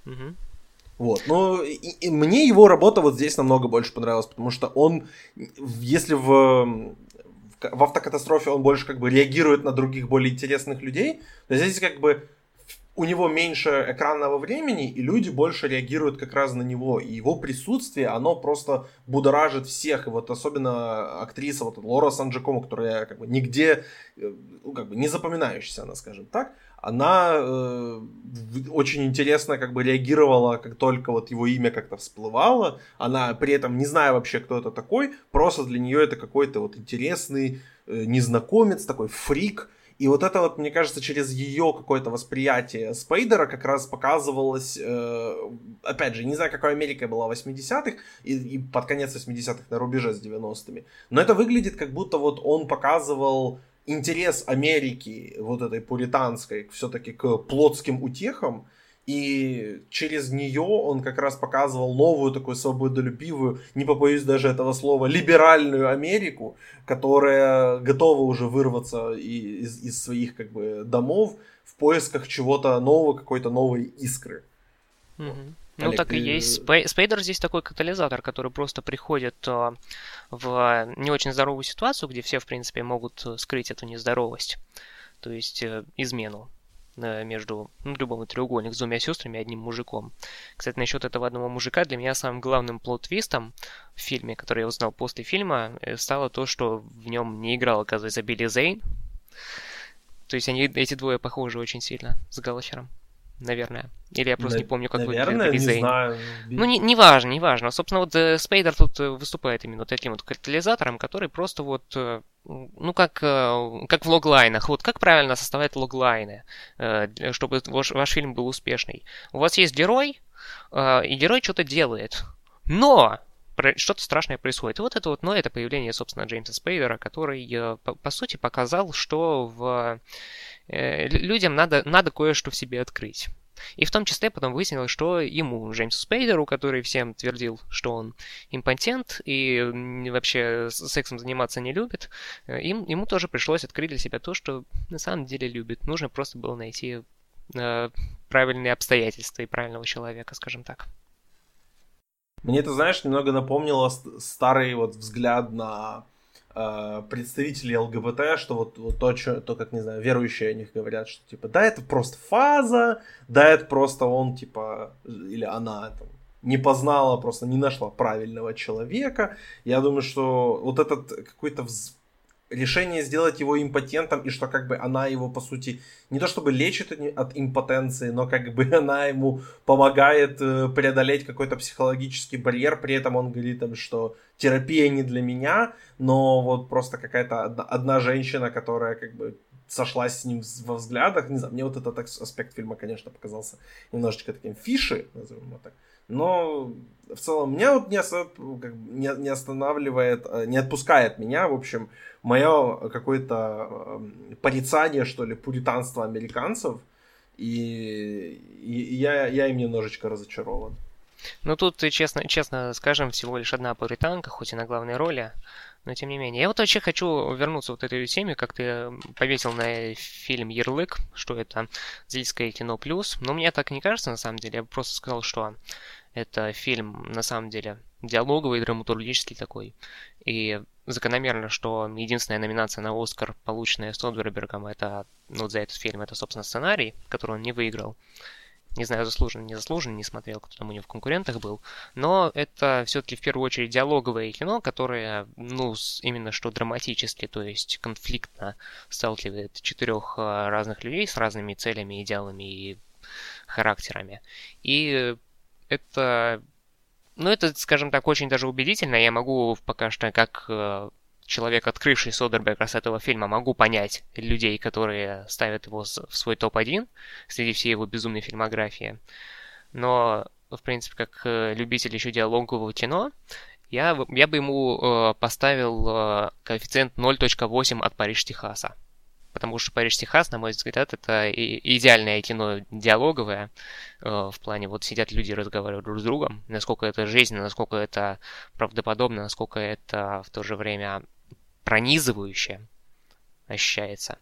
Угу. Вот, но и, и мне его работа вот здесь намного больше понравилась, потому что он, если в в автокатастрофе он больше как бы реагирует на других более интересных людей, то здесь как бы у него меньше экранного времени, и люди больше реагируют как раз на него. И его присутствие, оно просто будоражит всех. И вот особенно актриса вот Лора Санджакома, которая как бы нигде, э, ну, как бы не запоминающаяся, она, скажем так, она э, очень интересно как бы реагировала, как только вот его имя как-то всплывало. Она при этом, не зная вообще, кто это такой, просто для нее это какой-то вот интересный э, незнакомец, такой фрик, и вот это вот, мне кажется, через ее какое-то восприятие Спейдера как раз показывалось, э, опять же, не знаю, какой Америка была в 80-х и, и под конец 80-х на рубеже с 90-ми, но это выглядит как будто вот он показывал интерес Америки, вот этой пуританской, все-таки к плотским утехам, и через нее он как раз показывал новую такую свободолюбивую, не побоюсь даже этого слова, либеральную Америку, которая готова уже вырваться из, из своих как бы домов в поисках чего-то нового, какой-то новой искры. Mm-hmm. Ну, Олег, так и есть. Спейдер здесь такой катализатор, который просто приходит а, в не очень здоровую ситуацию, где все, в принципе, могут э, скрыть эту нездоровость, то есть э, измену между ну, любым треугольник с двумя сестрами и одним мужиком. Кстати, насчет этого одного мужика, для меня самым главным плод-твистом в фильме, который я узнал после фильма, э, стало то, что в нем не играл, оказывается, Билли Зейн. То есть они, эти двое похожи очень сильно с Галлахером наверное. Или я просто На- не помню, как наверное, выглядит не знаю. Ну, не, не важно, не важно. Собственно, вот э, Спейдер тут э, выступает именно таким вот катализатором, который просто вот, э, ну, как, как в логлайнах. Вот как правильно составлять логлайны, чтобы ваш, ваш фильм был успешный. У вас есть герой, и герой что-то делает. Но что-то страшное происходит. И вот это вот, но это появление, собственно, Джеймса Спейдера, который, э, по, по сути, показал, что в Э, людям надо, надо кое-что в себе открыть. И в том числе потом выяснилось, что ему, Джеймсу Спейдеру, который всем твердил, что он импотент и вообще сексом заниматься не любит, э, им, ему тоже пришлось открыть для себя то, что на самом деле любит. Нужно просто было найти э, правильные обстоятельства и правильного человека, скажем так. Мне это, знаешь, немного напомнило старый вот взгляд на э, представителей ЛГБТ, что вот, вот то, что, то, как, не знаю, верующие о них говорят, что, типа, да, это просто фаза, да, это просто он, типа, или она, там, не познала, просто не нашла правильного человека. Я думаю, что вот этот какой-то вз решение сделать его импотентом, и что как бы она его, по сути, не то чтобы лечит от импотенции, но как бы она ему помогает э, преодолеть какой-то психологический барьер, при этом он говорит там, что терапия не для меня, но вот просто какая-то одна, одна женщина, которая как бы сошлась с ним во взглядах, не знаю, мне вот этот аспект фильма, конечно, показался немножечко таким фиши, назовем его так, но в целом меня вот не, как, не, не останавливает, э, не отпускает меня, в общем, мое какое-то эм, порицание, что ли, пуританства американцев, и, и я, я им немножечко разочарован. Ну тут, честно, честно скажем, всего лишь одна пуританка, хоть и на главной роли, но тем не менее. Я вот вообще хочу вернуться вот этой теме, как ты повесил на фильм «Ярлык», что это зрительское кино плюс. Но мне так не кажется, на самом деле. Я бы просто сказал, что это фильм, на самом деле, диалоговый, драматургический такой. И закономерно, что единственная номинация на Оскар, полученная Содбергом, это, ну, за этот фильм, это, собственно, сценарий, который он не выиграл. Не знаю, заслуженно, не заслуженно, не смотрел, кто там у него в конкурентах был. Но это все-таки в первую очередь диалоговое кино, которое, ну, именно что драматически, то есть конфликтно сталкивает четырех а, разных людей с разными целями, идеалами и характерами. И это ну, это, скажем так, очень даже убедительно. Я могу пока что, как э, человек, открывший Содерберга с этого фильма, могу понять людей, которые ставят его в свой топ-1 среди всей его безумной фильмографии. Но, в принципе, как э, любитель еще диалогового кино, я, я бы ему э, поставил э, коэффициент 0.8 от Париж-Техаса. Потому что Париж Техас, на мой взгляд, это идеальное кино диалоговое. Э, в плане, вот сидят люди разговаривают друг с другом, насколько это жизненно, насколько это правдоподобно, насколько это в то же время пронизывающе ощущается.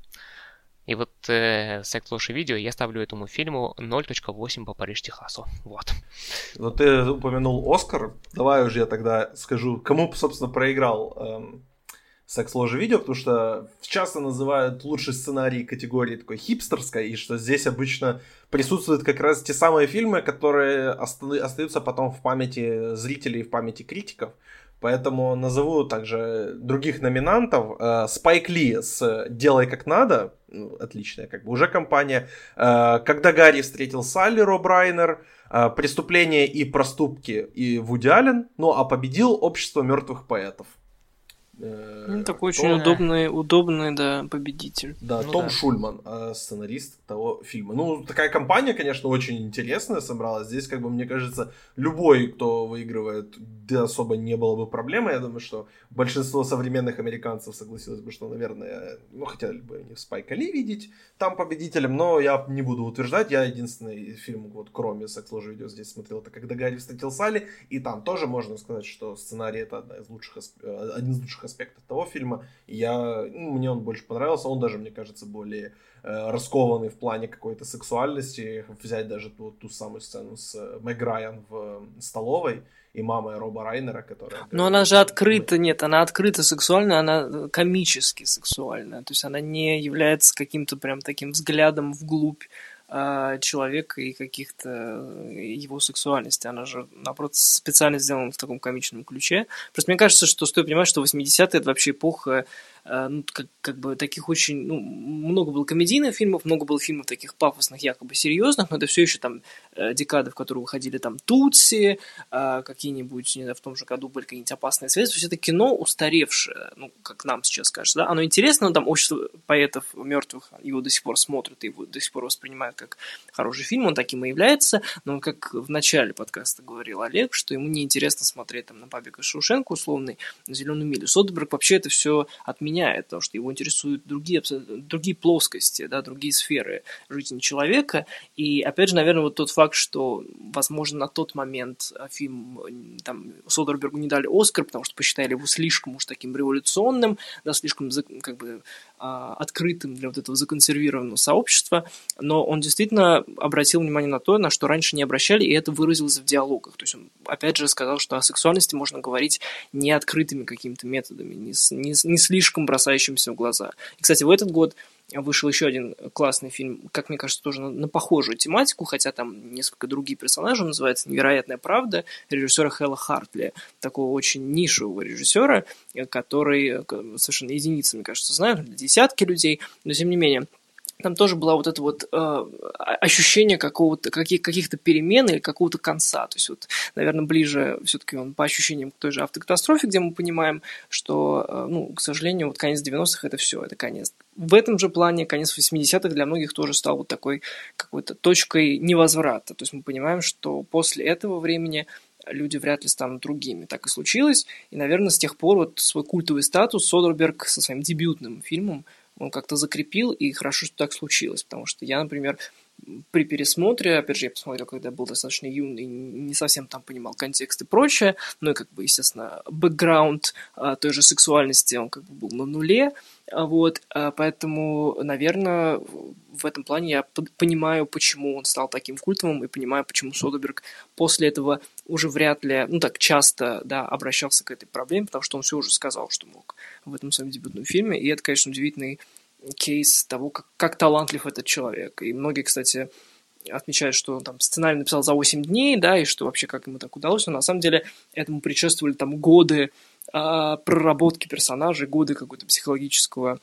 И вот э, «Секс, и видео» я ставлю этому фильму 0.8 по Париж, Техасу. Вот. Ну, ты упомянул «Оскар». Давай уже я тогда скажу, кому, собственно, проиграл эм, «Секс, ложь и видео», потому что часто называют лучший сценарий категории такой хипстерской, и что здесь обычно присутствуют как раз те самые фильмы, которые остаются потом в памяти зрителей, в памяти критиков. Поэтому назову также других номинантов. Э, Спайк Ли с «Делай как надо», ну, отличная как бы уже компания. Э, «Когда Гарри встретил Салли» Роб Райнер. Э, «Преступления и проступки» и Вуди Аллен. Ну а победил «Общество мертвых поэтов». Э, ну, такой очень Том... удобный, удобный, да, победитель. Да, ну, Том да. Шульман, э, сценарист того фильма. Ну, такая компания, конечно, очень интересная собралась. Здесь, как бы, мне кажется, любой, кто выигрывает, да, особо не было бы проблемы. Я думаю, что большинство современных американцев согласилось бы, что, наверное, ну, хотели бы не Спайка Ли видеть там победителем, но я не буду утверждать. Я единственный фильм, вот, кроме «Секс, ложь, видео» здесь смотрел, это «Когда Гарри встретил Салли», и там тоже можно сказать, что сценарий это одна из лучших, э, один из лучших аспектов того фильма. И я, ну, мне он больше понравился, он даже, мне кажется, более э, раскованный в плане какой-то сексуальности. Взять даже ту, ту самую сцену с э, Мэг Райан в э, столовой и мамой Роба Райнера, которая... Но она же открыта, нет, она открыта сексуальная, она э, комически сексуальная. То есть она не является каким-то прям таким взглядом вглубь человека и каких-то э, его сексуальности. Она же, наоборот, специально сделана в таком комичном ключе. Просто мне кажется, что стоит понимать, что 80-е это вообще эпоха ну, как, как бы таких очень, ну, много было комедийных фильмов, много было фильмов таких пафосных, якобы серьезных, но это все еще там э, декады, в которые выходили там Тутси, э, какие-нибудь, не знаю, в том же году были какие-нибудь опасные то есть это кино устаревшее, ну, как нам сейчас кажется, да, оно интересно, но там общество поэтов мертвых его до сих пор смотрят, и его до сих пор воспринимают как хороший фильм, он таким и является, но как в начале подкаста говорил Олег, что ему неинтересно смотреть там на Пабика Шушенко условный, на Зеленую милю. Содерберг вообще это все отменяет меняет, потому что его интересуют другие, другие плоскости, да, другие сферы жизни человека. И, опять же, наверное, вот тот факт, что, возможно, на тот момент а, фильм там, Содербергу не дали Оскар, потому что посчитали его слишком уж таким революционным, да, слишком как бы открытым для вот этого законсервированного сообщества, но он действительно обратил внимание на то, на что раньше не обращали, и это выразилось в диалогах. То есть он, опять же, сказал, что о сексуальности можно говорить не открытыми какими-то методами, не, не, не слишком бросающимся в глаза. И, кстати, в этот год вышел еще один классный фильм, как мне кажется, тоже на, на похожую тематику, хотя там несколько другие персонажи, называется «Невероятная правда» режиссера Хэлла Хартли, такого очень нишевого режиссера, который э, совершенно единицы, мне кажется, знают, десятки людей, но тем не менее – там тоже было вот это вот э, ощущение какого-то, каких, каких-то перемен или какого-то конца. То есть, вот, наверное, ближе все-таки он по ощущениям к той же автокатастрофе, где мы понимаем, что, э, ну, к сожалению, вот конец 90-х это все, это конец. В этом же плане конец 80-х для многих тоже стал вот такой какой-то точкой невозврата. То есть мы понимаем, что после этого времени люди вряд ли станут другими. Так и случилось. И, наверное, с тех пор вот свой культовый статус Содерберг со своим дебютным фильмом он как-то закрепил, и хорошо, что так случилось, потому что я, например, при пересмотре, опять же, я посмотрел, когда был достаточно юный, не совсем там понимал контекст и прочее, но и, как бы, естественно, бэкграунд а, той же сексуальности, он как бы был на нуле, а, вот, а, поэтому, наверное, в этом плане я понимаю, почему он стал таким культовым, и понимаю, почему Содерберг после этого уже вряд ли, ну так, часто, да, обращался к этой проблеме, потому что он все уже сказал, что мог в этом своем дебютном фильме, и это, конечно, удивительный кейс того, как, как талантлив этот человек. И многие, кстати, отмечают, что он там сценарий написал за 8 дней, да, и что вообще как ему так удалось, но на самом деле этому предшествовали там годы э, проработки персонажей, годы какого-то психологического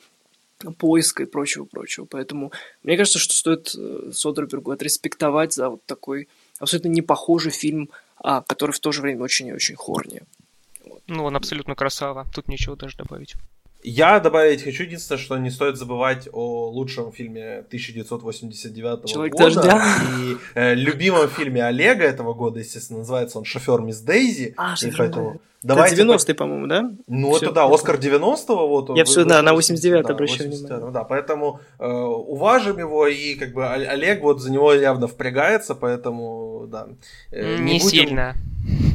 поиска и прочего-прочего. Поэтому мне кажется, что стоит э, Содербергу отреспектовать за вот такой абсолютно не похожий фильм, а, который в то же время очень и очень хорни. Вот. Ну, он абсолютно красава. Тут ничего даже добавить. Я добавить хочу единственное, что не стоит забывать о лучшем фильме 1989 Человек года. дождя. И э, любимом фильме Олега этого года, естественно, называется он «Шофер мисс Дейзи». А, и «Шофер поэтому Дейзи». Давайте Это 90-й, по-моему, да? Ну, Всё. это да, Оскар 90-го. Вот, Я вы- да, на вы- 89 да, обращаю 89, внимание. Да, поэтому э, уважим его, и как бы Олег вот за него явно впрягается, поэтому, да. э, Не будем- сильно.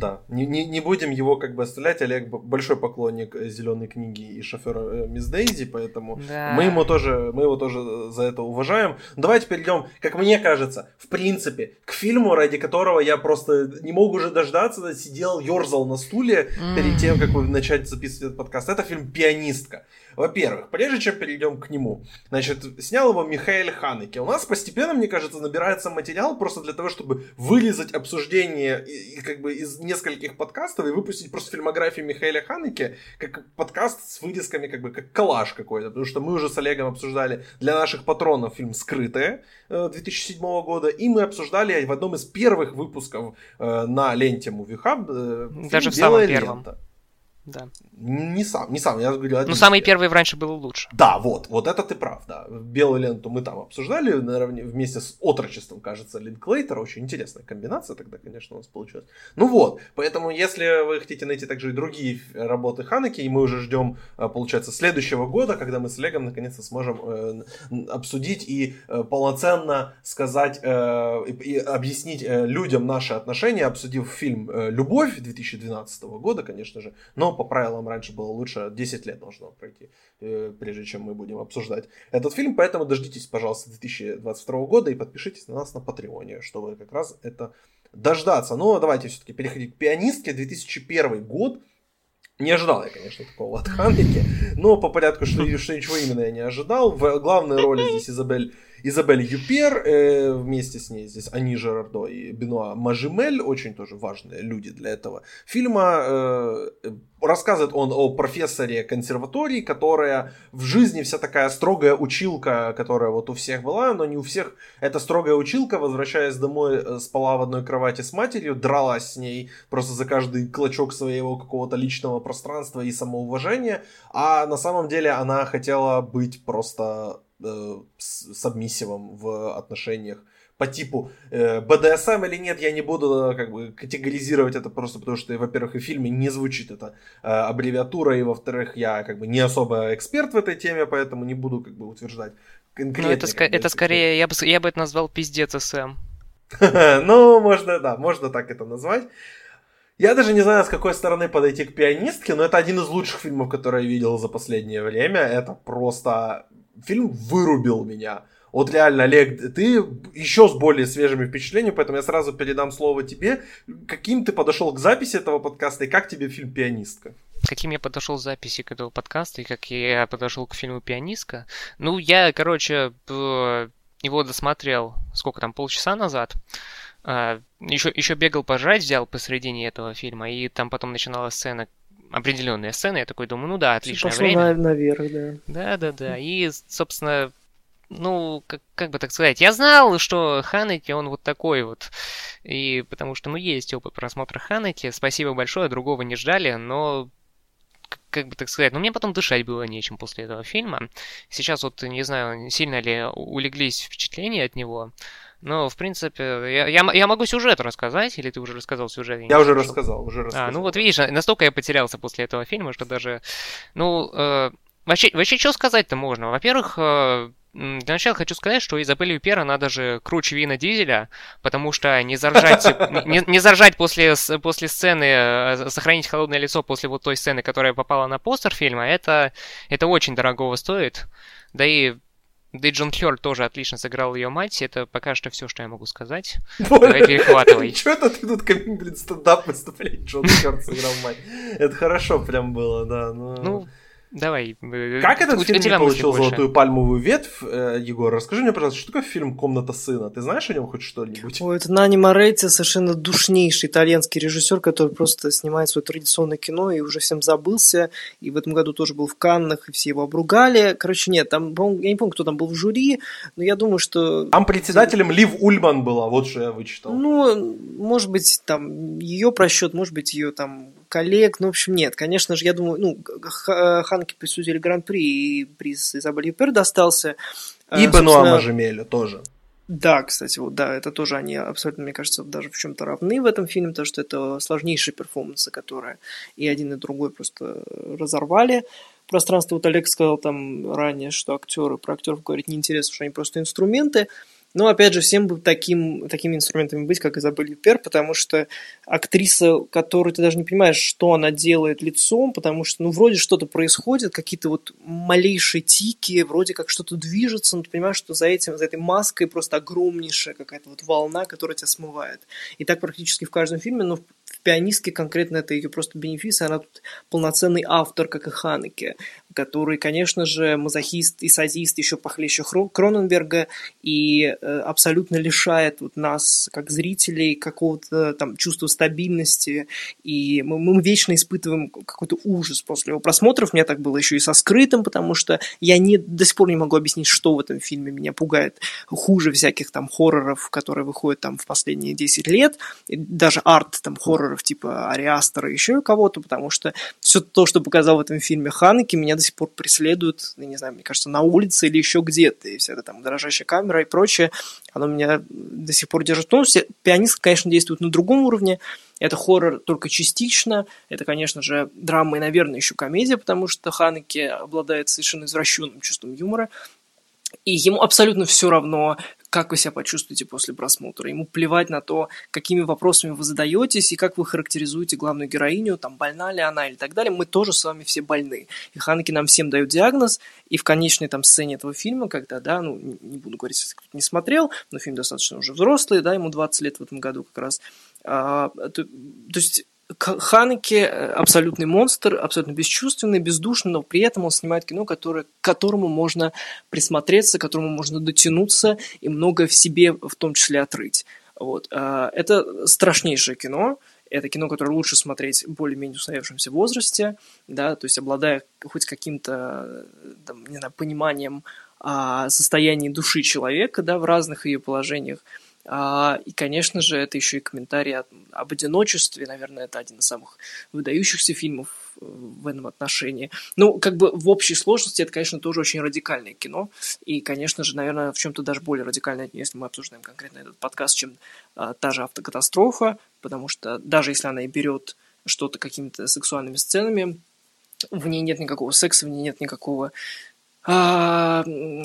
Да, не, не, не будем его как бы оставлять. Олег большой поклонник зеленой книги и шофера э, Мисс Дейзи, поэтому Да. мы ему тоже, мы его тоже за это уважаем. Давайте перейдем, как мне кажется, в принципе, к фильму, ради которого я просто не мог уже дождаться, сидел, ерзал на стуле перед тем, как начать записывать этот подкаст. Это фильм «Пианистка». Во-первых, прежде чем перейдем к нему, значит, снял его Михаил Ханеке. У нас постепенно, мне кажется, набирается материал просто для того, чтобы вырезать обсуждение и, и как бы из нескольких подкастов и выпустить просто фильмографию Михаила Ханеке как подкаст с вырезками, как бы как коллаж какой-то. Потому что мы уже с Олегом обсуждали для наших патронов фильм «Скрытое» э, 2007 года, и мы обсуждали в одном из первых выпусков э, на ленте Movie Hub э, фильм Даже в самом «Белая первом. лента». Да. Не сам, не сам, я говорю, Ну, самый первый раньше был лучше. Да, вот, вот это ты прав, да. Белую ленту мы там обсуждали наравне, вместе с отрочеством, кажется, Линклейтера. Очень интересная комбинация тогда, конечно, у нас получилась. Ну вот, поэтому если вы хотите найти также и другие работы Ханеки, и мы уже ждем, э, получается, следующего года, когда мы с Олегом наконец-то сможем э, обсудить и э, полноценно сказать э, и, и объяснить э, людям наши отношения, обсудив фильм э, «Любовь» 2012 года, конечно же, но по правилам раньше было лучше 10 лет должно пройти, э, прежде чем мы будем обсуждать этот фильм, поэтому дождитесь, пожалуйста, 2022 года и подпишитесь на нас на Патреоне, чтобы как раз это дождаться. Но давайте все-таки переходить к «Пианистке», 2001 год, не ожидал я, конечно, такого от Ханеки, но по порядку, что, что ничего именно я не ожидал. В главной роли здесь Изабель, Изабель Юпер, э, вместе с ней здесь Ани Жерардо и Бенуа Мажимель, очень тоже важные люди для этого фильма. Э, рассказывает он о профессоре консерватории, которая в жизни вся такая строгая училка, которая вот у всех была, но не у всех эта строгая училка, возвращаясь домой, э, спала в одной кровати с матерью, дралась с ней просто за каждый клочок своего какого-то личного пространства и самоуважения, а на самом деле она хотела быть просто э, с- сабмиссивом в отношениях по типу э, БДСМ или нет, я не буду э, как бы категоризировать это просто потому, что, во-первых, и в фильме не звучит эта э, аббревиатура, и во-вторых, я как бы не особо эксперт в этой теме, поэтому не буду как бы утверждать Ну, конкретно. это, ска- это скорее, я бы, я бы это назвал пиздец СМ. ну, можно, да, можно так это назвать. Я даже не знаю, с какой стороны подойти к пианистке, но это один из лучших фильмов, которые я видел за последнее время. Это просто... Фильм вырубил меня. Вот реально, Олег, ты еще с более свежими впечатлениями, поэтому я сразу передам слово тебе. Каким ты подошел к записи этого подкаста и как тебе фильм «Пианистка»? Каким я подошел к записи к этого подкаста и как я подошел к фильму «Пианистка». Ну, я, короче, п- его досмотрел, сколько там, полчаса назад. еще, еще бегал пожрать, взял посередине этого фильма, и там потом начиналась сцена, определенная сцена, я такой думаю, ну да, отличное Пошло время. на- наверх, да. Да, да, да. И, собственно, ну, как, как бы так сказать, я знал, что Ханеки, он вот такой вот. И потому что, ну, есть опыт просмотра Ханеки. Спасибо большое, другого не ждали, но как бы так сказать, ну мне потом дышать было нечем после этого фильма. Сейчас вот не знаю, сильно ли улеглись впечатления от него, но в принципе я, я, я могу сюжет рассказать, или ты уже рассказал сюжет? не Я уже слышал. рассказал, уже рассказал. А, ну вот видишь, настолько я потерялся после этого фильма, что даже, ну, э, вообще, вообще, что сказать-то можно? Во-первых, э, для начала хочу сказать, что Изабель Юпер, она даже круче Вина Дизеля, потому что не заржать, не, не заржать после, после сцены, э, сохранить холодное лицо после вот той сцены, которая попала на постер фильма, это, это очень дорогого стоит. Да и да и Джон Хёрд тоже отлично сыграл ее мать. Это пока что все, что я могу сказать. Давай перехватывай. Чё это ты тут, блин, стендап выступление Джон Хёрд сыграл мать? Это хорошо прям было, да. Ну, давай. э, как этот фильм не получил больше. золотую пальмовую ветвь, э, Егор? Расскажи мне, пожалуйста, что такое фильм «Комната сына»? Ты знаешь о нем хоть что-нибудь? Ой, это Нани Моретти, совершенно душнейший итальянский режиссер, который просто снимает свое традиционное кино и уже всем забылся. И в этом году тоже был в Каннах, и все его обругали. Короче, нет, там, я не помню, кто там был в жюри, но я думаю, что... Там председателем Лив Ульман была, вот что я вычитал. Ну, может быть, там ее просчет, может быть, ее там коллег. Ну, в общем, нет, конечно же, я думаю, ну, Ханки присудили гран-при, и приз Изабель Юпер достался. И Бенуа Мажемелю тоже. Да, кстати, вот да, это тоже они абсолютно, мне кажется, даже в чем-то равны в этом фильме, потому что это сложнейшие перформансы, которые и один, и другой просто разорвали пространство. Вот Олег сказал там ранее, что актеры, про актеров говорить неинтересно, что они просто инструменты. Но, опять же, всем бы таким, такими инструментами быть, как Изабель Юпер, потому что актриса, которую ты даже не понимаешь, что она делает лицом, потому что, ну, вроде что-то происходит, какие-то вот малейшие тики, вроде как что-то движется, но ты понимаешь, что за этим, за этой маской просто огромнейшая какая-то вот волна, которая тебя смывает. И так практически в каждом фильме, но в «Пианистке» конкретно это ее просто бенефис, она тут полноценный автор, как и Ханеке, который, конечно же, мазохист и садист еще похлеще Кроненберга и э, абсолютно лишает вот нас, как зрителей, какого-то там чувства стабильности, и мы, мы вечно испытываем какой-то ужас после его просмотров. У меня так было еще и со «Скрытым», потому что я не, до сих пор не могу объяснить, что в этом фильме. Меня пугает хуже всяких там хорроров, которые выходят там в последние 10 лет, и даже арт там хорроров типа Ариастера, еще кого-то, потому что все то, что показал в этом фильме Ханеки, меня до сих пор преследуют, я не знаю, мне кажется, на улице или еще где-то, и вся эта там дрожащая камера и прочее, оно меня до сих пор держит. В тонусе. Пианист, конечно, действует на другом уровне, это хоррор только частично, это, конечно же, драма и, наверное, еще комедия, потому что Ханеке обладает совершенно извращенным чувством юмора, и ему абсолютно все равно, как вы себя почувствуете после просмотра. Ему плевать на то, какими вопросами вы задаетесь и как вы характеризуете главную героиню, там, больна ли она или так далее. Мы тоже с вами все больны. И Ханеки нам всем дают диагноз, и в конечной там сцене этого фильма, когда, да, ну, не буду говорить, если кто-то не смотрел, но фильм достаточно уже взрослый, да, ему 20 лет в этом году как раз. А, то, то есть Ханеке э, абсолютный монстр, абсолютно бесчувственный, бездушный, но при этом он снимает кино, которое, к которому можно присмотреться, к которому можно дотянуться и многое в себе в том числе отрыть. Вот. А, это страшнейшее кино, это кино, которое лучше смотреть более-менее устоявшемся возрасте, да, то есть обладая хоть каким-то, там, не знаю, пониманием о состоянии души человека, да, в разных ее положениях, и, конечно же, это еще и комментарий об одиночестве. Наверное, это один из самых выдающихся фильмов э, в этом отношении. Ну, как бы в общей сложности это, конечно, тоже очень радикальное кино. И, конечно же, наверное, в чем-то даже более радикальное, если мы обсуждаем конкретно этот подкаст, чем а, та же автокатастрофа. Потому что даже если она и берет что-то какими-то сексуальными сценами, в ней нет никакого секса, в ней нет никакого, а,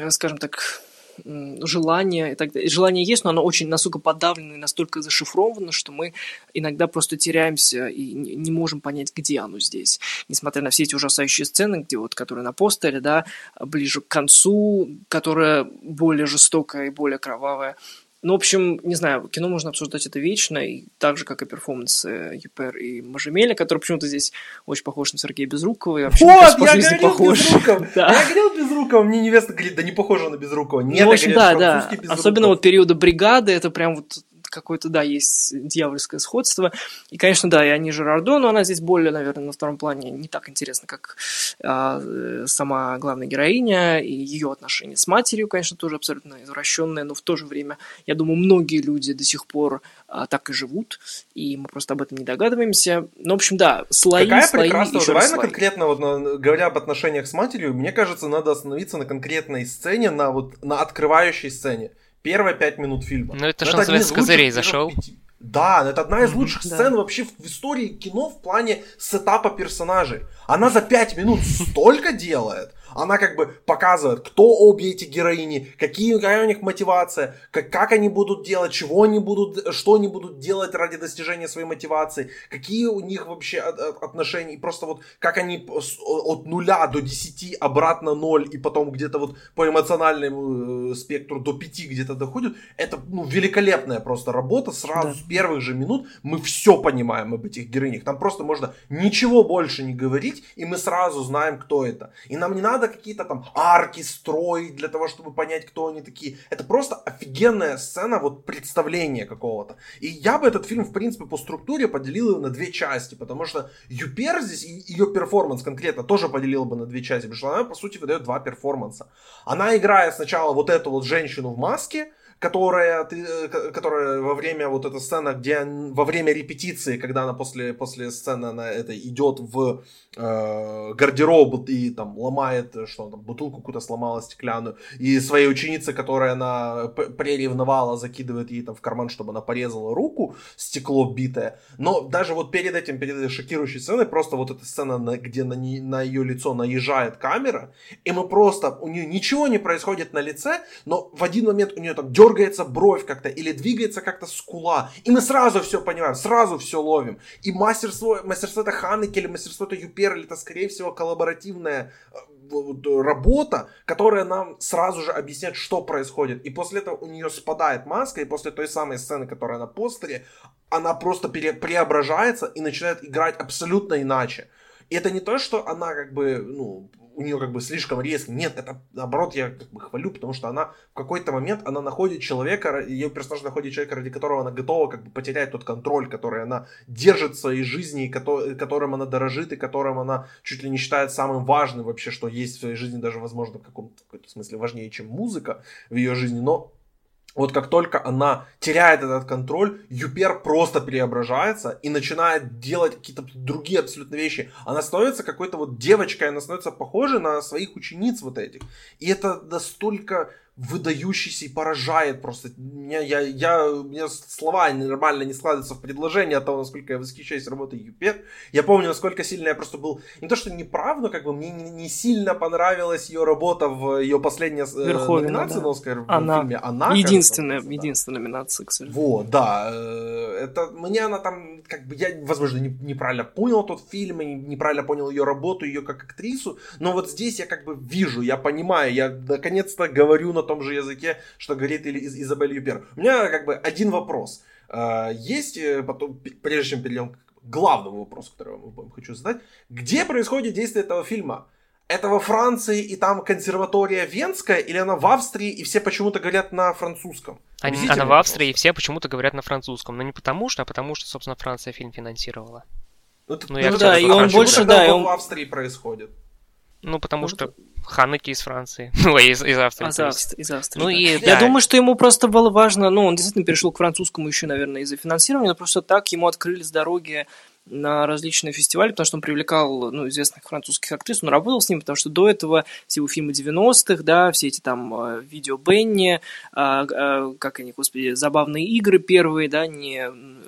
скажем так, желание и так далее. Желание есть, но оно очень настолько подавлено и настолько зашифровано, что мы иногда просто теряемся и не можем понять, где оно здесь. Несмотря на все эти ужасающие сцены, где вот, которые на постере, да, ближе к концу, которая более жестокая и более кровавая, ну, в общем, не знаю, кино можно обсуждать это вечно, и так же, как и перформансы Юпер и Мажемеля, который почему-то здесь очень похож на Сергея Безрукова. И вообще, вот, я говорил похож. Безруков! да. Я говорил Безрукова, мне невеста говорит, да не похоже на Безрукова. Нет, ну, в общем, да, да. Особенно вот периода бригады, это прям вот какое-то, да, есть дьявольское сходство. И, конечно, да, и Ани Жерардо, но она здесь более, наверное, на втором плане не так интересна, как а, сама главная героиня и ее отношения с матерью, конечно, тоже абсолютно извращенные, но в то же время, я думаю, многие люди до сих пор а, так и живут, и мы просто об этом не догадываемся. Ну, в общем, да, слои, Какая слои, прекрасная, давай слои. на конкретно, вот, на, говоря об отношениях с матерью, мне кажется, надо остановиться на конкретной сцене, на вот на открывающей сцене первые пять минут фильма. Ну, это, что называется, с козырей зашел. Да, это одна из лучших mm-hmm, сцен да. вообще в истории кино в плане сетапа персонажей. Она за пять минут столько делает. Она как бы показывает, кто обе эти героини, какие, какая у них мотивация, как, как они будут делать, чего они будут, что они будут делать ради достижения своей мотивации, какие у них вообще отношения, и просто вот как они от нуля до 10 обратно 0 и потом где-то вот по эмоциональному э, спектру до 5 где-то доходят, это ну, великолепная просто работа, сразу да. с первых же минут мы все понимаем об этих героинях, там просто можно ничего больше не говорить, и мы сразу знаем, кто это. И нам не надо надо какие-то там арки строить для того, чтобы понять, кто они такие. Это просто офигенная сцена вот представления какого-то. И я бы этот фильм, в принципе, по структуре поделил на две части, потому что Юпер здесь и ее перформанс конкретно тоже поделил бы на две части, потому что она, по сути, выдает два перформанса. Она играет сначала вот эту вот женщину в маске, которая, ты, э, которая во время вот эта сцена, где во время репетиции, когда она после, после сцены она это идет в э, гардероб и там ломает, что там, бутылку какую-то сломала стеклянную, и своей ученице, которая она преревновала, закидывает ей там в карман, чтобы она порезала руку, стекло битое. Но даже вот перед этим, перед этой шокирующей сценой, просто вот эта сцена, где на, не, на ее лицо наезжает камера, и мы просто, у нее ничего не происходит на лице, но в один момент у нее там дергается бровь как-то, или двигается как-то скула, и мы сразу все понимаем, сразу все ловим. И мастерство, мастерство это Ханеки, или мастерство это Юпер, или это, скорее всего, коллаборативная э, работа, которая нам сразу же объясняет, что происходит. И после этого у нее спадает маска, и после той самой сцены, которая на постере, она просто пере- преображается и начинает играть абсолютно иначе. И это не то, что она как бы, ну, у нее как бы слишком резко. Нет, это наоборот я как бы хвалю, потому что она в какой-то момент она находит человека, ее персонаж находит человека, ради которого она готова как бы потерять тот контроль, который она держит в своей жизни, и которым она дорожит, и которым она чуть ли не считает самым важным вообще, что есть в своей жизни, даже возможно в каком-то каком смысле важнее, чем музыка в ее жизни. Но вот как только она теряет этот контроль, Юпер просто преображается и начинает делать какие-то другие абсолютно вещи. Она становится какой-то вот девочкой, она становится похожей на своих учениц вот этих. И это настолько выдающийся и поражает просто. Меня, я, я, у меня слова нормально не складываются в предложение о том, насколько я восхищаюсь работой Юпет. Я помню, насколько сильно я просто был, не то что неправ, но как бы мне не, не сильно понравилась ее работа в ее последней э, Верховина, номинации да. на Оскар в она. фильме «Она». Единственная, кажется, единственная да. номинация, к сожалению. Вот, да. Э, это мне она там, как бы, я, возможно, не, неправильно понял тот фильм, и неправильно понял ее работу, ее как актрису, но вот здесь я как бы вижу, я понимаю, я наконец-то говорю на том же языке, что говорит или Из Изабель Юпер. У меня как бы один вопрос. А, есть, э, потом, прежде чем перейдем к главному вопросу, который я вам хочу задать, где происходит действие этого фильма? Это во Франции и там консерватория венская, или она в Австрии и все почему-то говорят на французском? Они, она в Австрии и все почему-то говорят на французском. Но не потому что, а потому что, собственно, Франция фильм финансировала. Ну, ну, ну да, и он больше, да, и он... в Австрии происходит. Ну, потому ну, что Ханеки из Франции. Ну, из, из Австрии. Из, Австрии, из Австрии. Ну, да. и, Я да. думаю, что ему просто было важно, ну, он действительно перешел к французскому еще, наверное, из-за финансирования, но просто так ему открылись дороги на различные фестивали, потому что он привлекал ну, известных французских актрис, он работал с ним, потому что до этого все его фильмы 90-х, да, все эти там э, видео Бенни, а, а, как они, господи, забавные игры первые, да, не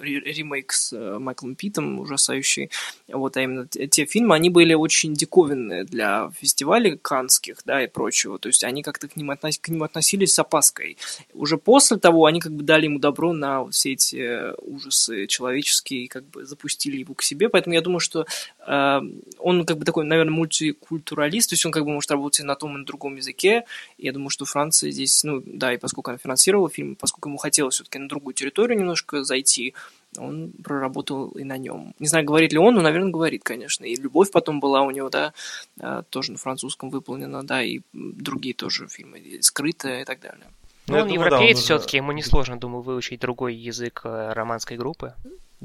ремейк с Майклом Питом ужасающий, вот, а именно те фильмы, они были очень диковинные для фестивалей канских, да, и прочего, то есть они как-то к ним, относ... к ним относились с опаской. Уже после того они как бы дали ему добро на все эти э, ужасы человеческие и как бы запустили его к себе, поэтому я думаю, что э, он как бы такой, наверное, мультикультуралист, то есть он как бы может работать на том и на другом языке, я думаю, что Франция здесь, ну да, и поскольку она финансировала фильм, поскольку ему хотелось все-таки на другую территорию немножко зайти, он проработал и на нем. Не знаю, говорит ли он, но, наверное, говорит, конечно. И «Любовь» потом была у него, да, э, тоже на французском выполнена, да, и другие тоже фильмы, «Скрытая» и так далее. Ну, он европеец да, все-таки, ему несложно, думаю, выучить другой язык э, романской группы.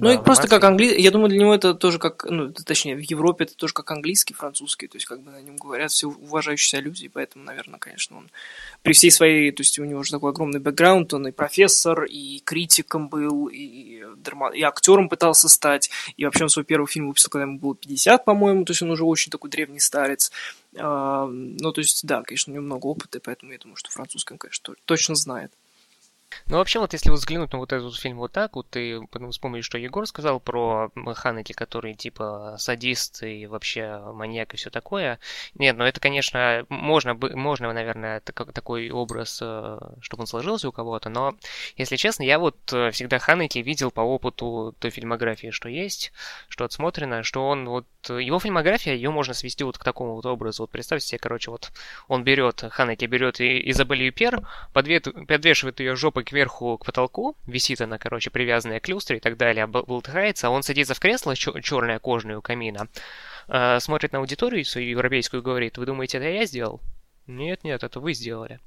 Ну, да, и просто как английский. Я думаю, для него это тоже как, ну, точнее, в Европе это тоже как английский, французский, то есть как бы на нем говорят все уважающие себя люди, поэтому, наверное, конечно, он при всей своей, то есть у него уже такой огромный бэкграунд, он и профессор, и критиком был, и, драма... и актером пытался стать, и вообще он свой первый фильм выпустил, когда ему было 50, по-моему, то есть он уже очень такой древний старец. А, ну, то есть, да, конечно, у него много опыта, поэтому я думаю, что французский он, конечно, точно знает. Ну, вообще, вот если вот взглянуть на вот этот фильм вот так, вот ты потом вспомнишь, что Егор сказал про Ханеки, который типа садист и вообще маньяк и все такое. Нет, ну это, конечно, можно, можно наверное, такой образ, э, чтобы он сложился у кого-то, но, если честно, я вот э, всегда Ханеки видел по опыту той фильмографии, что есть, что отсмотрено, что он вот, его фильмография, ее можно свести вот к такому вот образу. Вот представьте себе, короче, вот он берет, Ханеки берет Изабель Юпер, подвешивает ее жопой кверху к потолку, висит она, короче, привязанная к люстре и так далее, болтается, а он садится в кресло черное кожное у камина, э, смотрит на аудиторию свою европейскую и говорит, вы думаете, это я сделал? Нет, нет, это вы сделали.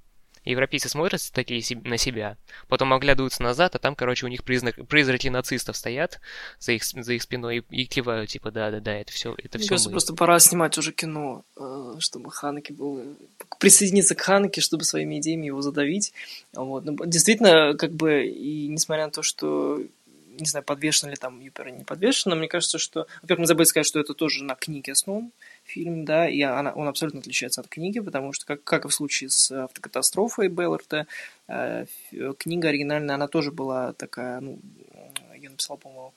Европейцы смотрят такие на себя, потом оглядываются назад, а там, короче, у них признак, призраки нацистов стоят за их, за их спиной и, и кивают, типа, да-да-да, это все, это Мне все кажется, мы. просто пора снимать уже кино, э, чтобы Ханеке был... Присоединиться к Ханеке, чтобы своими идеями его задавить. Вот. Ну, действительно, как бы, и несмотря на то, что не знаю, подвешен ли там Юпер или не подвешен, но мне кажется, что... Во-первых, мы забыли сказать, что это тоже на книге основан фильм, да, и она, он абсолютно отличается от книги, потому что, как, как и в случае с автокатастрофой Белларта, э, книга оригинальная, она тоже была такая, ну, я написал, по-моему,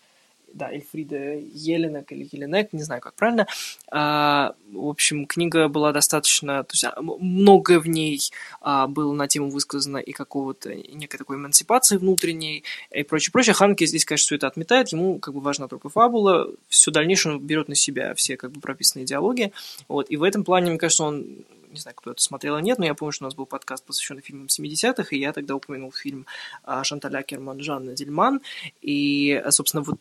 да, Эльфрида Еленек или Еленек, не знаю, как правильно. А, в общем, книга была достаточно, то есть а, многое в ней а, было на тему высказано и какого-то некой такой эмансипации внутренней и прочее, прочее. Ханки здесь, конечно, все это отметает, ему как бы важна только фабула, все дальнейшее он берет на себя все как бы прописанные диалоги, вот, и в этом плане, мне кажется, он не знаю, кто это смотрел или нет, но я помню, что у нас был подкаст, посвященный фильмам 70-х, и я тогда упомянул фильм а, Шанталя Керман Жанна Дельман, и, собственно, вот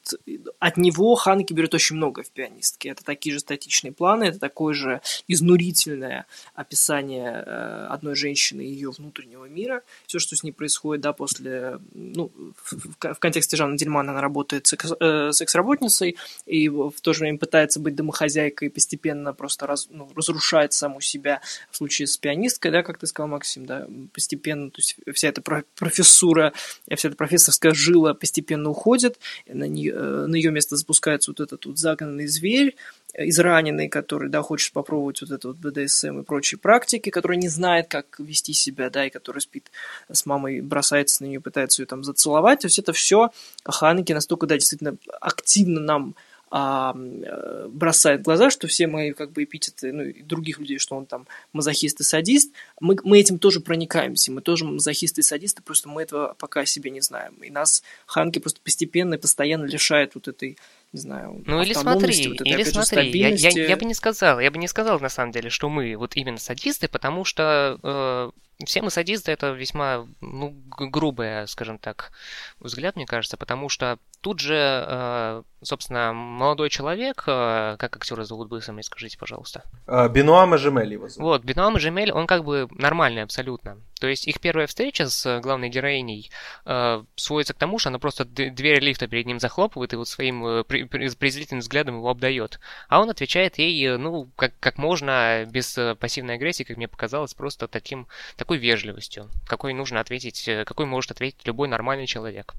от него Ханки берет очень много в «Пианистке». Это такие же статичные планы, это такое же изнурительное описание э, одной женщины и ее внутреннего мира, все, что с ней происходит, да, после, ну, в, в контексте Жанна Дельмана она работает секс, э, секс-работницей, и в то же время пытается быть домохозяйкой, постепенно просто раз, ну, разрушает саму себя, в случае с пианисткой, да, как ты сказал, Максим, да, постепенно, то есть вся эта профессура, вся эта профессорская жила постепенно уходит, на, нее, э, на ее место запускается вот этот вот загнанный зверь, израненный, который, да, хочет попробовать вот это вот БДСМ и прочие практики, который не знает, как вести себя, да, и который спит с мамой, бросается на нее, пытается ее там зацеловать, то есть это все Ханеки настолько, да, действительно активно нам а, э, бросает в глаза, что все мои как бы эпитеты, ну, и других людей, что он там мазохист и садист, мы, мы этим тоже проникаемся, мы тоже мазохисты и садисты, просто мы этого пока о себе не знаем. И нас Ханки просто постепенно и постоянно лишает вот этой не знаю, Ну или смотри, вот этой, или смотри, я, я, я бы не сказал, я бы не сказал на самом деле, что мы вот именно садисты, потому что э, все мы садисты, это весьма ну, грубый, скажем так, взгляд, мне кажется, потому что тут же, э, собственно, молодой человек, э, как актера зовут, вы сами скажите, пожалуйста. А, Бенуа Мажемель его зовут. Вот, Бенуа Мажемель, он как бы нормальный абсолютно. То есть их первая встреча с главной героиней э, сводится к тому, что она просто дверь лифта перед ним захлопывает и вот своим презрительным взглядом его обдает. А он отвечает ей, ну, как, как можно, без пассивной агрессии, как мне показалось, просто таким, такой вежливостью, какой нужно ответить, какой может ответить любой нормальный человек.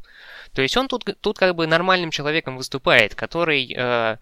То есть он тут, тут как бы нормальным человеком выступает, который э,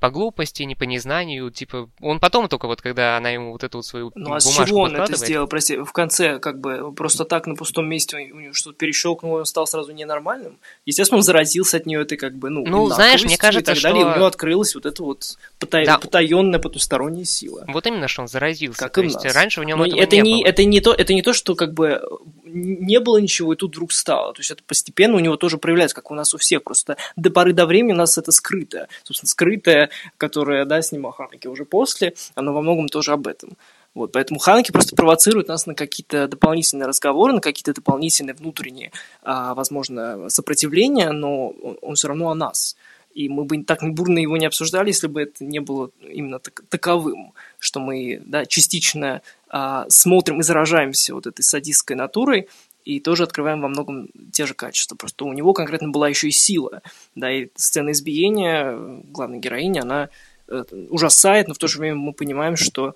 по глупости, не по незнанию, типа, он потом только вот, когда она ему вот эту вот свою Ну а с чего он это сделал, прости, в конце, как бы, просто так на пустом месте у него что-то перещелкнуло, он стал сразу ненормальным? Естественно, он заразился от нее этой, как бы, ну, ну знаешь, мне кажется, и так далее, что... и у него открылась вот эта вот потай... да. потаенная потусторонняя сила. Вот именно, что он заразился, как то есть нас. раньше в нем этого это не, было. Это не, то, это не то, что, как бы, не было ничего, и тут вдруг стало. То есть это постепенно у него тоже проявляется, как у нас у всех. Просто до поры до времени у нас это скрыто. Собственно, скрытое, которое, да, снимал Ханеки уже после, оно во многом тоже об этом. Вот, поэтому Ханеки просто провоцирует нас на какие-то дополнительные разговоры, на какие-то дополнительные внутренние, а, возможно, сопротивления, но он, он все равно о нас. И мы бы так бурно его не обсуждали, если бы это не было именно так, таковым, что мы да, частично а, смотрим и заражаемся вот этой садистской натурой, и тоже открываем во многом те же качества. Просто у него конкретно была еще и сила. Да, и сцена избиения главной героини, она э, ужасает, но в то же время мы понимаем, что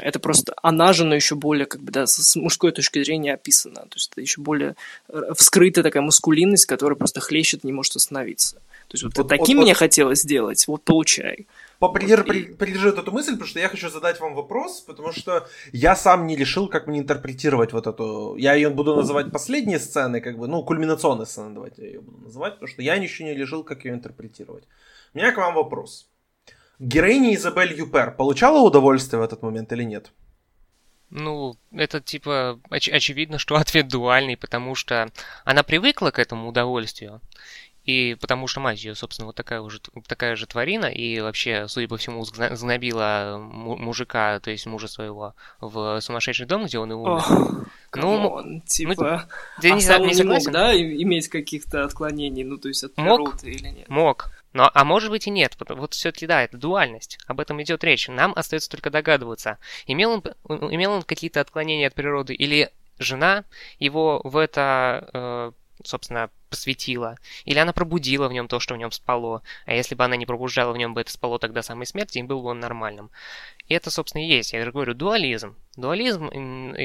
это просто она же, но еще более, как бы, да, с мужской точки зрения описана. То есть это еще более э, вскрытая такая мускулинность, которая просто хлещет, не может остановиться. То есть вот, вот таким вот, мне вот... хотелось сделать, вот получай. Попридержи вот, придержи эту мысль, потому что я хочу задать вам вопрос, потому что я сам не решил, как мне интерпретировать вот эту... Я ее буду называть последние сцены, как бы, ну, кульминационные сцены, давайте я ее буду называть, потому что я еще не решил, как ее интерпретировать. У меня к вам вопрос. Героиня Изабель Юпер получала удовольствие в этот момент или нет? Ну, это типа оч- очевидно, что ответ дуальный, потому что она привыкла к этому удовольствию. И потому что мать ее, собственно, вот такая уже такая же тварина, и вообще, судя по всему, знобила мужика, то есть мужа своего, в сумасшедший дом, где он и умер. Oh, ну, он, типа, ну, ты не, не, не мог, да, иметь каких-то отклонений, ну, то есть от мог, или нет? Мог, но, а может быть и нет. Вот все-таки да, это дуальность. Об этом идет речь. Нам остается только догадываться, имел он, имел он какие-то отклонения от природы или жена его в это, э, собственно, посвятила, или она пробудила в нем то, что в нем спало, а если бы она не пробуждала в нем бы это спало тогда самой смерти, и был бы он нормальным. И это, собственно, и есть, я же говорю, дуализм. Дуализм,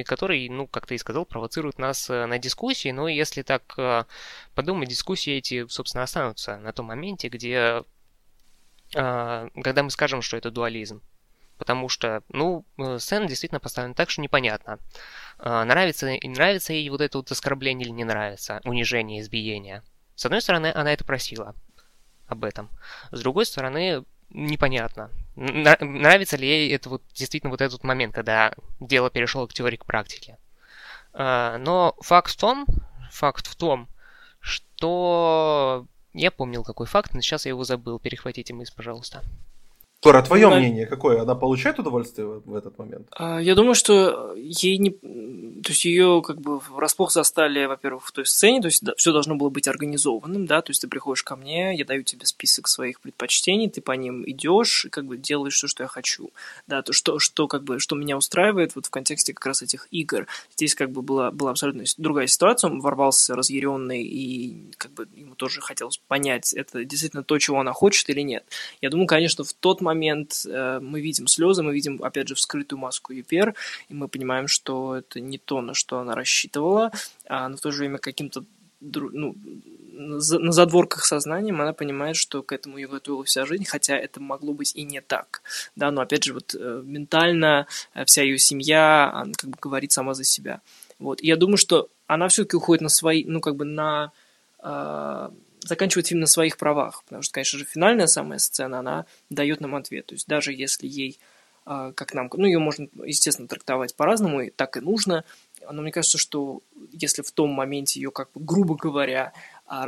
который, ну, как ты и сказал, провоцирует нас э, на дискуссии, но если так э, подумать, дискуссии эти, собственно, останутся на том моменте, где, э, когда мы скажем, что это дуализм. Потому что, ну, сцена действительно поставлена так, что непонятно. Нравится, нравится ей вот это вот оскорбление или не нравится, унижение, избиение. С одной стороны, она это просила об этом. С другой стороны, непонятно. Нравится ли ей это вот действительно вот этот момент, когда дело перешло к теории к практике. Но факт в том, факт в том, что я помнил какой факт, но сейчас я его забыл. Перехватите мысль, пожалуйста. Тора, твое ну, мнение какое? Она получает удовольствие в, в этот момент? А, я думаю, что ей не... То есть ее как бы врасплох застали, во-первых, в той сцене, то есть да, все должно было быть организованным, да, то есть ты приходишь ко мне, я даю тебе список своих предпочтений, ты по ним идешь и как бы делаешь все, что я хочу, да, то что, что как бы, что меня устраивает вот в контексте как раз этих игр. Здесь как бы была, была абсолютно другая ситуация, он ворвался разъяренный и как бы ему тоже хотелось понять, это действительно то, чего она хочет или нет. Я думаю, конечно, в тот момент момент э, мы видим слезы, мы видим, опять же, вскрытую маску Юпер, и мы понимаем, что это не то, на что она рассчитывала, а но в то же время каким-то ну, на задворках сознанием она понимает, что к этому ее готовила вся жизнь, хотя это могло быть и не так. Да, но опять же, вот э, ментально э, вся ее семья, она как бы говорит сама за себя. Вот. И я думаю, что она все-таки уходит на свои, ну, как бы на а, заканчивает фильм на своих правах, потому что, конечно же, финальная самая сцена, она дает нам ответ. То есть даже если ей, а, как нам, ну, ее можно, естественно, трактовать по-разному, и так и нужно, но мне кажется, что если в том моменте ее, как бы, грубо говоря,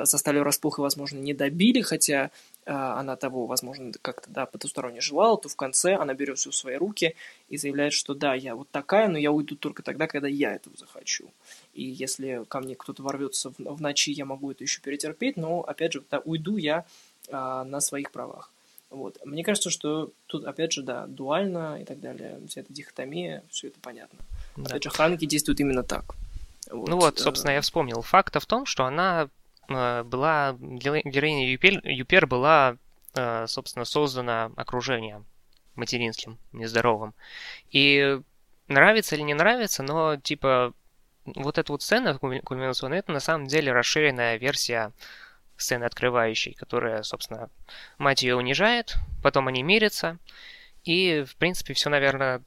застали врасплох и, возможно, не добили, хотя она того, возможно, как-то, да, потусторонне желала, то в конце она берет все в свои руки и заявляет, что да, я вот такая, но я уйду только тогда, когда я этого захочу. И если ко мне кто-то ворвется в, в ночи, я могу это еще перетерпеть, но, опять же, да, уйду я а, на своих правах. Вот. Мне кажется, что тут, опять же, да, дуально и так далее, вся эта дихотомия, все это понятно. Да. Опять же, Ханки действует именно так. Вот. Ну вот, собственно, я вспомнил. Факт в том, что она э, была, героиня Юпер, Юпер была, э, собственно, создана окружением материнским, нездоровым. И нравится или не нравится, но, типа, вот эта вот сцена кульминационная, это на самом деле расширенная версия сцены открывающей, которая, собственно, мать ее унижает, потом они мирятся, и, в принципе, все, наверное, э,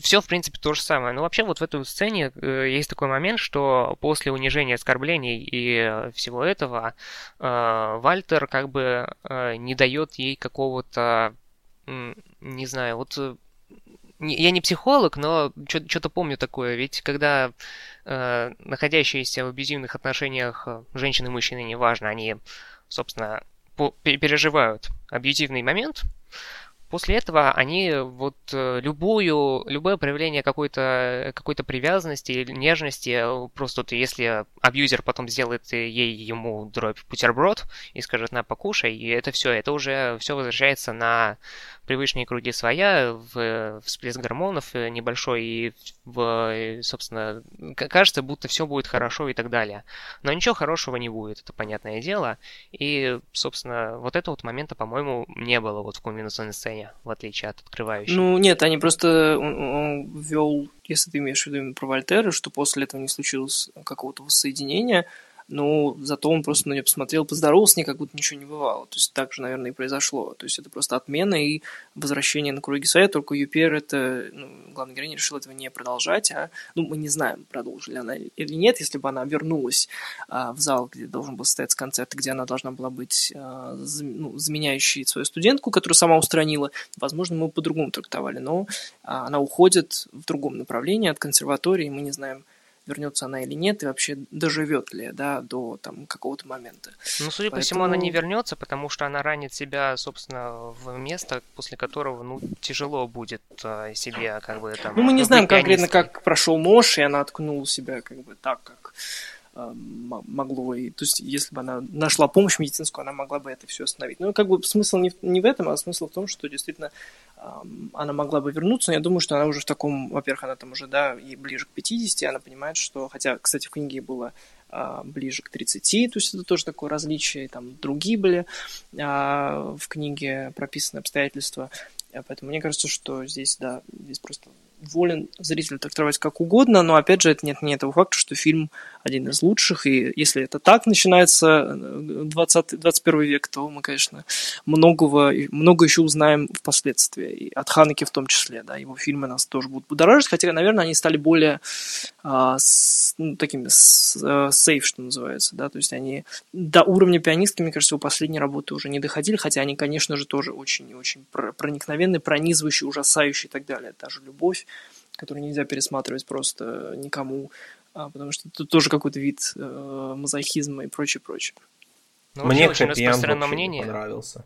все, в принципе, то же самое. Но вообще вот в этой сцене э, есть такой момент, что после унижения, оскорблений и всего этого э, Вальтер как бы не дает ей какого-то, не знаю, вот я не психолог, но что-то помню такое. Ведь когда э, находящиеся в абьюзивных отношениях э, женщины и мужчины, неважно, они, собственно, переживают абьюзивный момент, После этого они вот э, любую, любое проявление какой-то какой привязанности нежности, э, просто вот если абьюзер потом сделает ей ему дробь бутерброд и скажет на покушай, и это все, это уже все возвращается на привычные круги своя, в всплеск гормонов э, небольшой, и, в, собственно, кажется, будто все будет хорошо и так далее. Но ничего хорошего не будет, это понятное дело. И, собственно, вот этого вот момента, по-моему, не было вот в кульминационной сцене, в отличие от открывающей. Ну, нет, они просто он, он ввел, если ты имеешь в виду именно про Вольтера, что после этого не случилось какого-то воссоединения, но зато он просто на нее посмотрел, поздоровался с как будто ничего не бывало. То есть так же, наверное, и произошло. То есть это просто отмена и возвращение на круги своя, только Юпер это, ну, главный героиня решил этого не продолжать, а, ну, мы не знаем, продолжили она или нет, если бы она вернулась а, в зал, где должен был состояться концерт, где она должна была быть а, ну, заменяющей свою студентку, которую сама устранила, возможно, мы по-другому трактовали, но а, она уходит в другом направлении от консерватории, мы не знаем, вернется она или нет, и вообще доживет ли, да, до там какого-то момента. Ну, судя Поэтому... по всему, она не вернется, потому что она ранит себя, собственно, в место, после которого, ну, тяжело будет э, себе, как бы, там... Ну, мы не знаем конкретно, как прошел нож, и она откнула себя, как бы, так, как могло и... То есть, если бы она нашла помощь медицинскую, она могла бы это все остановить. Ну, как бы смысл не в, не в этом, а смысл в том, что действительно э, она могла бы вернуться. Но я думаю, что она уже в таком... Во-первых, она там уже, да, и ближе к 50, она понимает, что... Хотя, кстати, в книге было а, ближе к 30, то есть это тоже такое различие, там другие были а, в книге прописаны обстоятельства, поэтому мне кажется, что здесь, да, здесь просто волен зритель трактовать как угодно, но опять же это нет не этого факта, что фильм один из лучших, и если это так начинается 20, э, 21 век, то мы, конечно, многого, много еще узнаем впоследствии, и от Ханеки в том числе, да, его фильмы нас тоже будут будоражить, хотя, наверное, они стали более а, с, ну, такими сейф, что называется, да, то есть они до уровня пианистки, мне кажется, у последней работы уже не доходили, хотя они, конечно же, тоже очень и очень проникновенные, пронизывающие, ужасающие и так далее, даже любовь, которую нельзя пересматривать просто никому, потому что тут тоже какой-то вид э, мазохизма и прочее, прочее. Ну, Мне очень распространено мнение. понравился.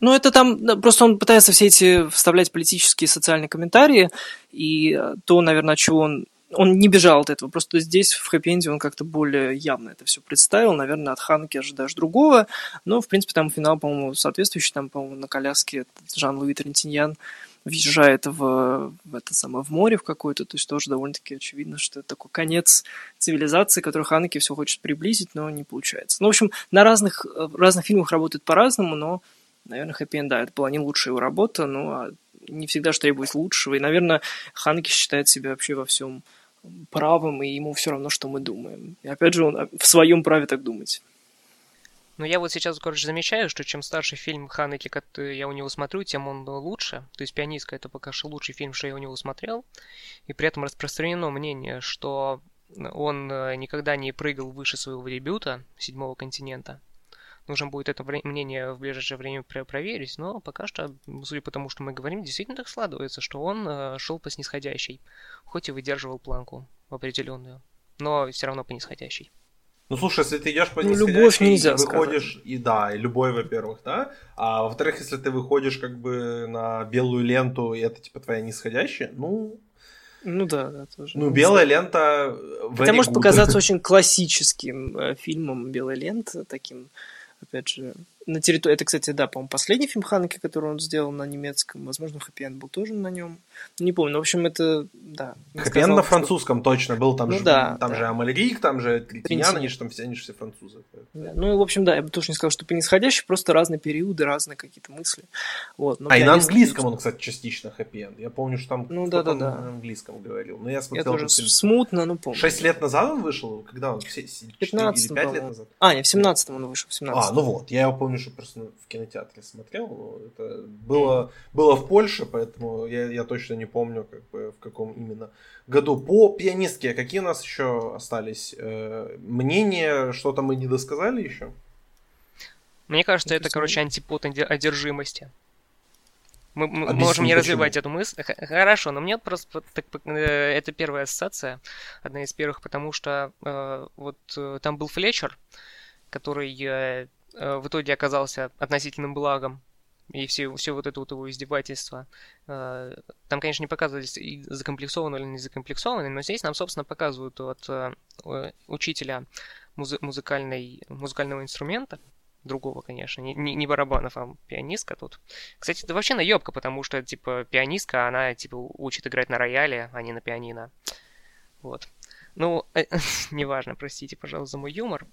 Ну, это там, просто он пытается все эти вставлять политические и социальные комментарии, и то, наверное, от чего он он не бежал от этого, просто здесь в хэппи он как-то более явно это все представил, наверное, от Ханки ожидаешь другого, но, в принципе, там финал, по-моему, соответствующий, там, по-моему, на коляске Жан-Луи Трентиньян въезжает в, в это самое в море в какое-то, то есть тоже довольно-таки очевидно, что это такой конец цивилизации, который Ханеке все хочет приблизить, но не получается. Ну, в общем, на разных, в разных фильмах работает по-разному, но, наверное, Хэппи да, это была не лучшая его работа, ну, а не всегда же требует лучшего, и, наверное, Ханеке считает себя вообще во всем правым, и ему все равно, что мы думаем. И опять же, он в своем праве так думать. Но я вот сейчас, короче, замечаю, что чем старше фильм Ханеки, который я у него смотрю, тем он лучше. То есть «Пианистка» — это пока что лучший фильм, что я у него смотрел. И при этом распространено мнение, что он э, никогда не прыгал выше своего дебюта «Седьмого континента». Нужно будет это мнение в ближайшее время проверить, но пока что, судя по тому, что мы говорим, действительно так складывается, что он э, шел по снисходящей, хоть и выдерживал планку определенную, но все равно по нисходящей. Ну, слушай, если ты идешь по ну, любовь нельзя и выходишь, сказать. и да, и любой, во-первых, да, а во-вторых, если ты выходишь как бы на белую ленту, и это типа твоя нисходящая, ну... Ну да, да, тоже. Ну, белая лента... Это может показаться очень классическим э, фильмом «Белая лента», таким, опять же, на территории... Это, кстати, да, по-моему, последний фильм Ханки, который он сделал на немецком. Возможно, Хэппи был тоже на нем. Не помню. В общем, это... Да. Хэппи на французском что... точно был. Там, ну, же, да, там да. же Амальрик, там же Тритинян, они же там все, они же все французы. Да. Ну, в общем, да, я бы тоже не сказал, что по нисходящей, просто разные периоды, разные какие-то мысли. Вот. Но а и на английском он, кстати, частично хэппи Я помню, что там ну, да, да, да. на английском говорил. Но я смотрел... Я тоже смутно, ну помню. Шесть лет назад он вышел? Когда он? 15 или 5 лет назад? А, нет, в 17 он вышел. В 17 а, ну вот. Я его помню, что просто в кинотеатре смотрел. Это было, было в Польше, поэтому я, я точно не помню, как бы, в каком именно году. По пианистке, какие у нас еще остались э, мнения? Что-то мы не досказали еще? Мне кажется, это, короче, антипод одержимости. Мы, мы можем не развивать эту мысль. Хорошо, но мне просто так, э, это первая ассоциация, одна из первых, потому что э, вот э, там был Флетчер, который Э, в итоге оказался относительным благом и все, все вот это вот его издевательство. Э, там, конечно, не показывались и закомплексованные или не закомплексованные, но здесь нам, собственно, показывают от э, учителя муз- музыкальной, музыкального инструмента, другого, конечно, не, не, не барабанов, а пианистка тут. Кстати, это вообще наебка, потому что, типа, пианистка, она, типа, учит играть на рояле, а не на пианино. Вот. Ну, неважно, простите, пожалуйста, за мой юмор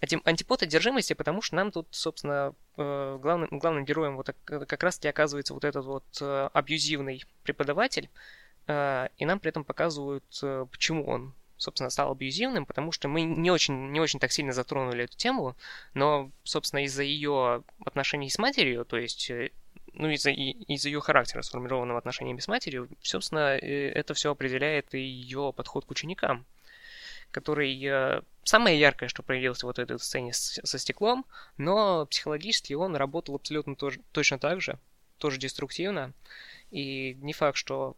антипод одержимости, потому что нам тут, собственно, э, главным, главным героем вот как раз-таки оказывается вот этот вот э, абьюзивный преподаватель, э, и нам при этом показывают, почему он собственно, стал абьюзивным, потому что мы не очень, не очень так сильно затронули эту тему, но, собственно, из-за ее отношений с матерью, то есть, ну, из-за, из ее характера, сформированного отношениями с матерью, собственно, это все определяет и ее подход к ученикам который э, самое яркое, что проявился вот в этой сцене со стеклом, но психологически он работал абсолютно тоже, точно так же, тоже деструктивно, и не факт, что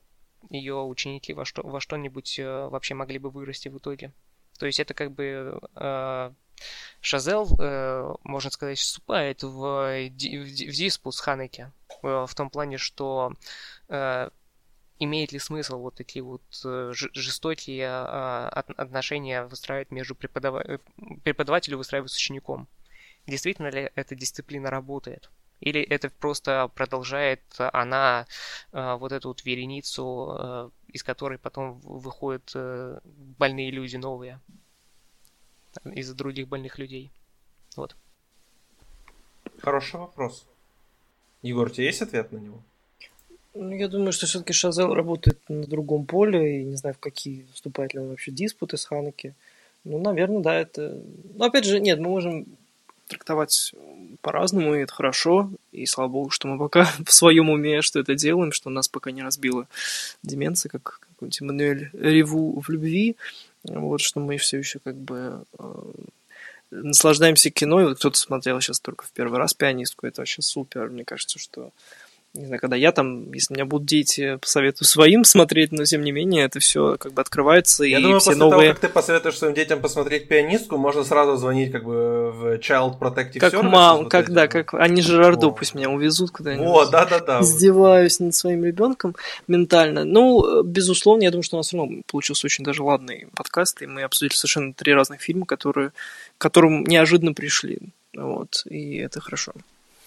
ее ученики во, что, во что-нибудь э, вообще могли бы вырасти в итоге. То есть это как бы э, Шазел, э, можно сказать, вступает в, в, в диспут с Ханеке, э, в том плане, что э, имеет ли смысл вот такие вот э, жестокие а, отношения выстраивать между преподав... преподавателем выстраивать с учеником? Действительно ли эта дисциплина работает? Или это просто продолжает она вот эту вот вереницу, из которой потом выходят больные люди новые из-за других больных людей? Вот. Хороший вопрос. Егор, у тебя есть ответ на него? Ну, я думаю, что все-таки Шазел работает на другом поле, и не знаю, в какие вступает ли он вообще диспуты с Ханеки. Ну, наверное, да, это... Но опять же, нет, мы можем трактовать по-разному, и это хорошо, и слава богу, что мы пока в своем уме что это делаем, что нас пока не разбила деменция, как какой-нибудь Эммануэль Реву в любви, вот, что мы все еще как бы э, наслаждаемся кино, и вот кто-то смотрел сейчас только в первый раз «Пианистку», это вообще супер, мне кажется, что не знаю, когда я там, если меня будут дети, посоветую своим смотреть, но тем не менее это все как бы открывается. Я и думаю, все после новые... того, как ты посоветуешь своим детям посмотреть пианистку, можно сразу звонить как бы в Child Protective как Service. Мам, как, да, как они Жерардо, пусть меня увезут куда-нибудь. О, да-да-да. Издеваюсь над своим ребенком ментально. Ну, безусловно, я думаю, что у нас все равно получился очень даже ладный подкаст, и мы обсудили совершенно три разных фильма, которые, к которым неожиданно пришли. Вот, и это хорошо.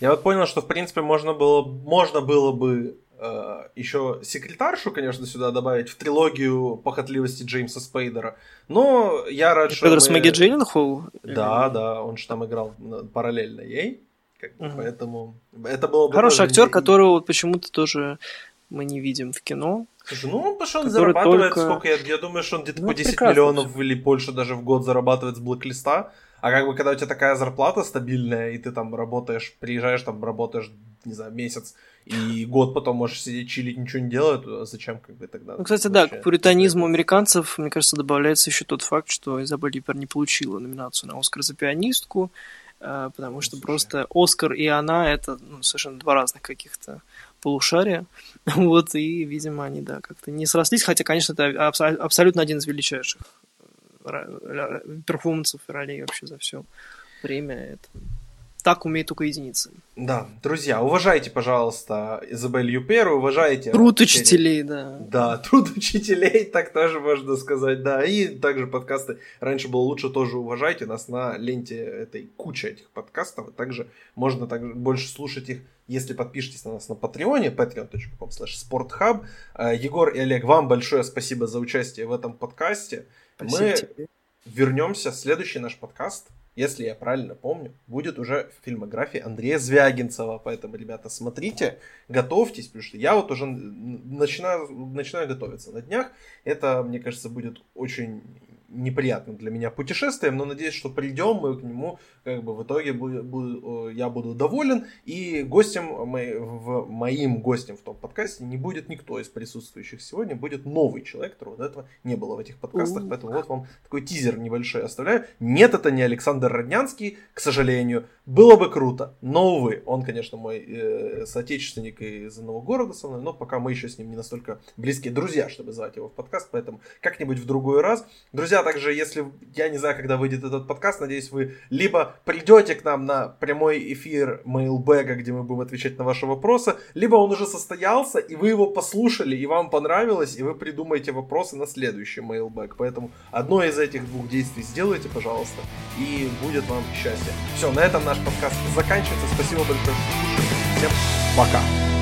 Я вот понял, что в принципе можно было, можно было бы э, еще секретаршу, конечно, сюда добавить в трилогию похотливости Джеймса Спейдера. Но я рад, что. Педро мы... Мэгги Джилленхол? Да, да, он же там играл параллельно ей. Как бы, угу. Поэтому это было бы. Хороший актер, не... которого вот почему-то тоже мы не видим в кино. Слушай, ну он зарабатывает только... сколько, я, я думаю, что он где-то ну, по 10 миллионов или больше даже в год зарабатывает с блэк-листа. А как бы, когда у тебя такая зарплата стабильная, и ты там работаешь, приезжаешь, там работаешь, не знаю, месяц, и год потом можешь сидеть, чилить, ничего не делать, то зачем как бы тогда? Ну, кстати, да, к пуританизму американцев, мне кажется, добавляется еще тот факт, что Изабель Юпер не получила номинацию на Оскар за пианистку, э, потому что Слушай. просто Оскар и она это ну, совершенно два разных каких-то полушария. Вот, и, видимо, они, да, как-то не срослись, хотя, конечно, это абсолютно один из величайших перформансов ролей вообще за все время. Это так умеет только единицы. Да, друзья, уважайте, пожалуйста, Изабель Юперу, уважайте... Труд учителей, да. Да, труд учителей, так тоже можно сказать, да. И также подкасты «Раньше было лучше» тоже уважайте. Нас на ленте этой куча этих подкастов. Также можно также больше слушать их, если подпишетесь на нас на Патреоне, patreon.com sporthub. Э, Егор и Олег, вам большое спасибо за участие в этом подкасте. Спасибо Мы тебе. вернемся. Следующий наш подкаст, если я правильно помню, будет уже в фильмографии Андрея Звягинцева. Поэтому, ребята, смотрите, готовьтесь, потому что я вот уже начинаю, начинаю готовиться на днях. Это, мне кажется, будет очень неприятным для меня путешествием, но надеюсь, что придем мы к нему, как бы в итоге буду, буду, я буду доволен, и гостем, мы, в, моим гостем в том подкасте не будет никто из присутствующих сегодня, будет новый человек, которого до этого не было в этих подкастах, поэтому вот вам такой тизер небольшой оставляю. Нет, это не Александр Роднянский, к сожалению, было бы круто, но, увы, он, конечно, мой э, соотечественник из одного города со мной, но пока мы еще с ним не настолько близкие друзья, чтобы звать его в подкаст, поэтому как-нибудь в другой раз. Друзья, также, если, я не знаю, когда выйдет этот подкаст, надеюсь, вы либо придете к нам на прямой эфир Mailbag, где мы будем отвечать на ваши вопросы, либо он уже состоялся, и вы его послушали, и вам понравилось, и вы придумаете вопросы на следующий Mailbag. Поэтому одно из этих двух действий сделайте, пожалуйста, и будет вам счастье. Все, на этом наш подкаст заканчивается. Спасибо большое. Всем пока.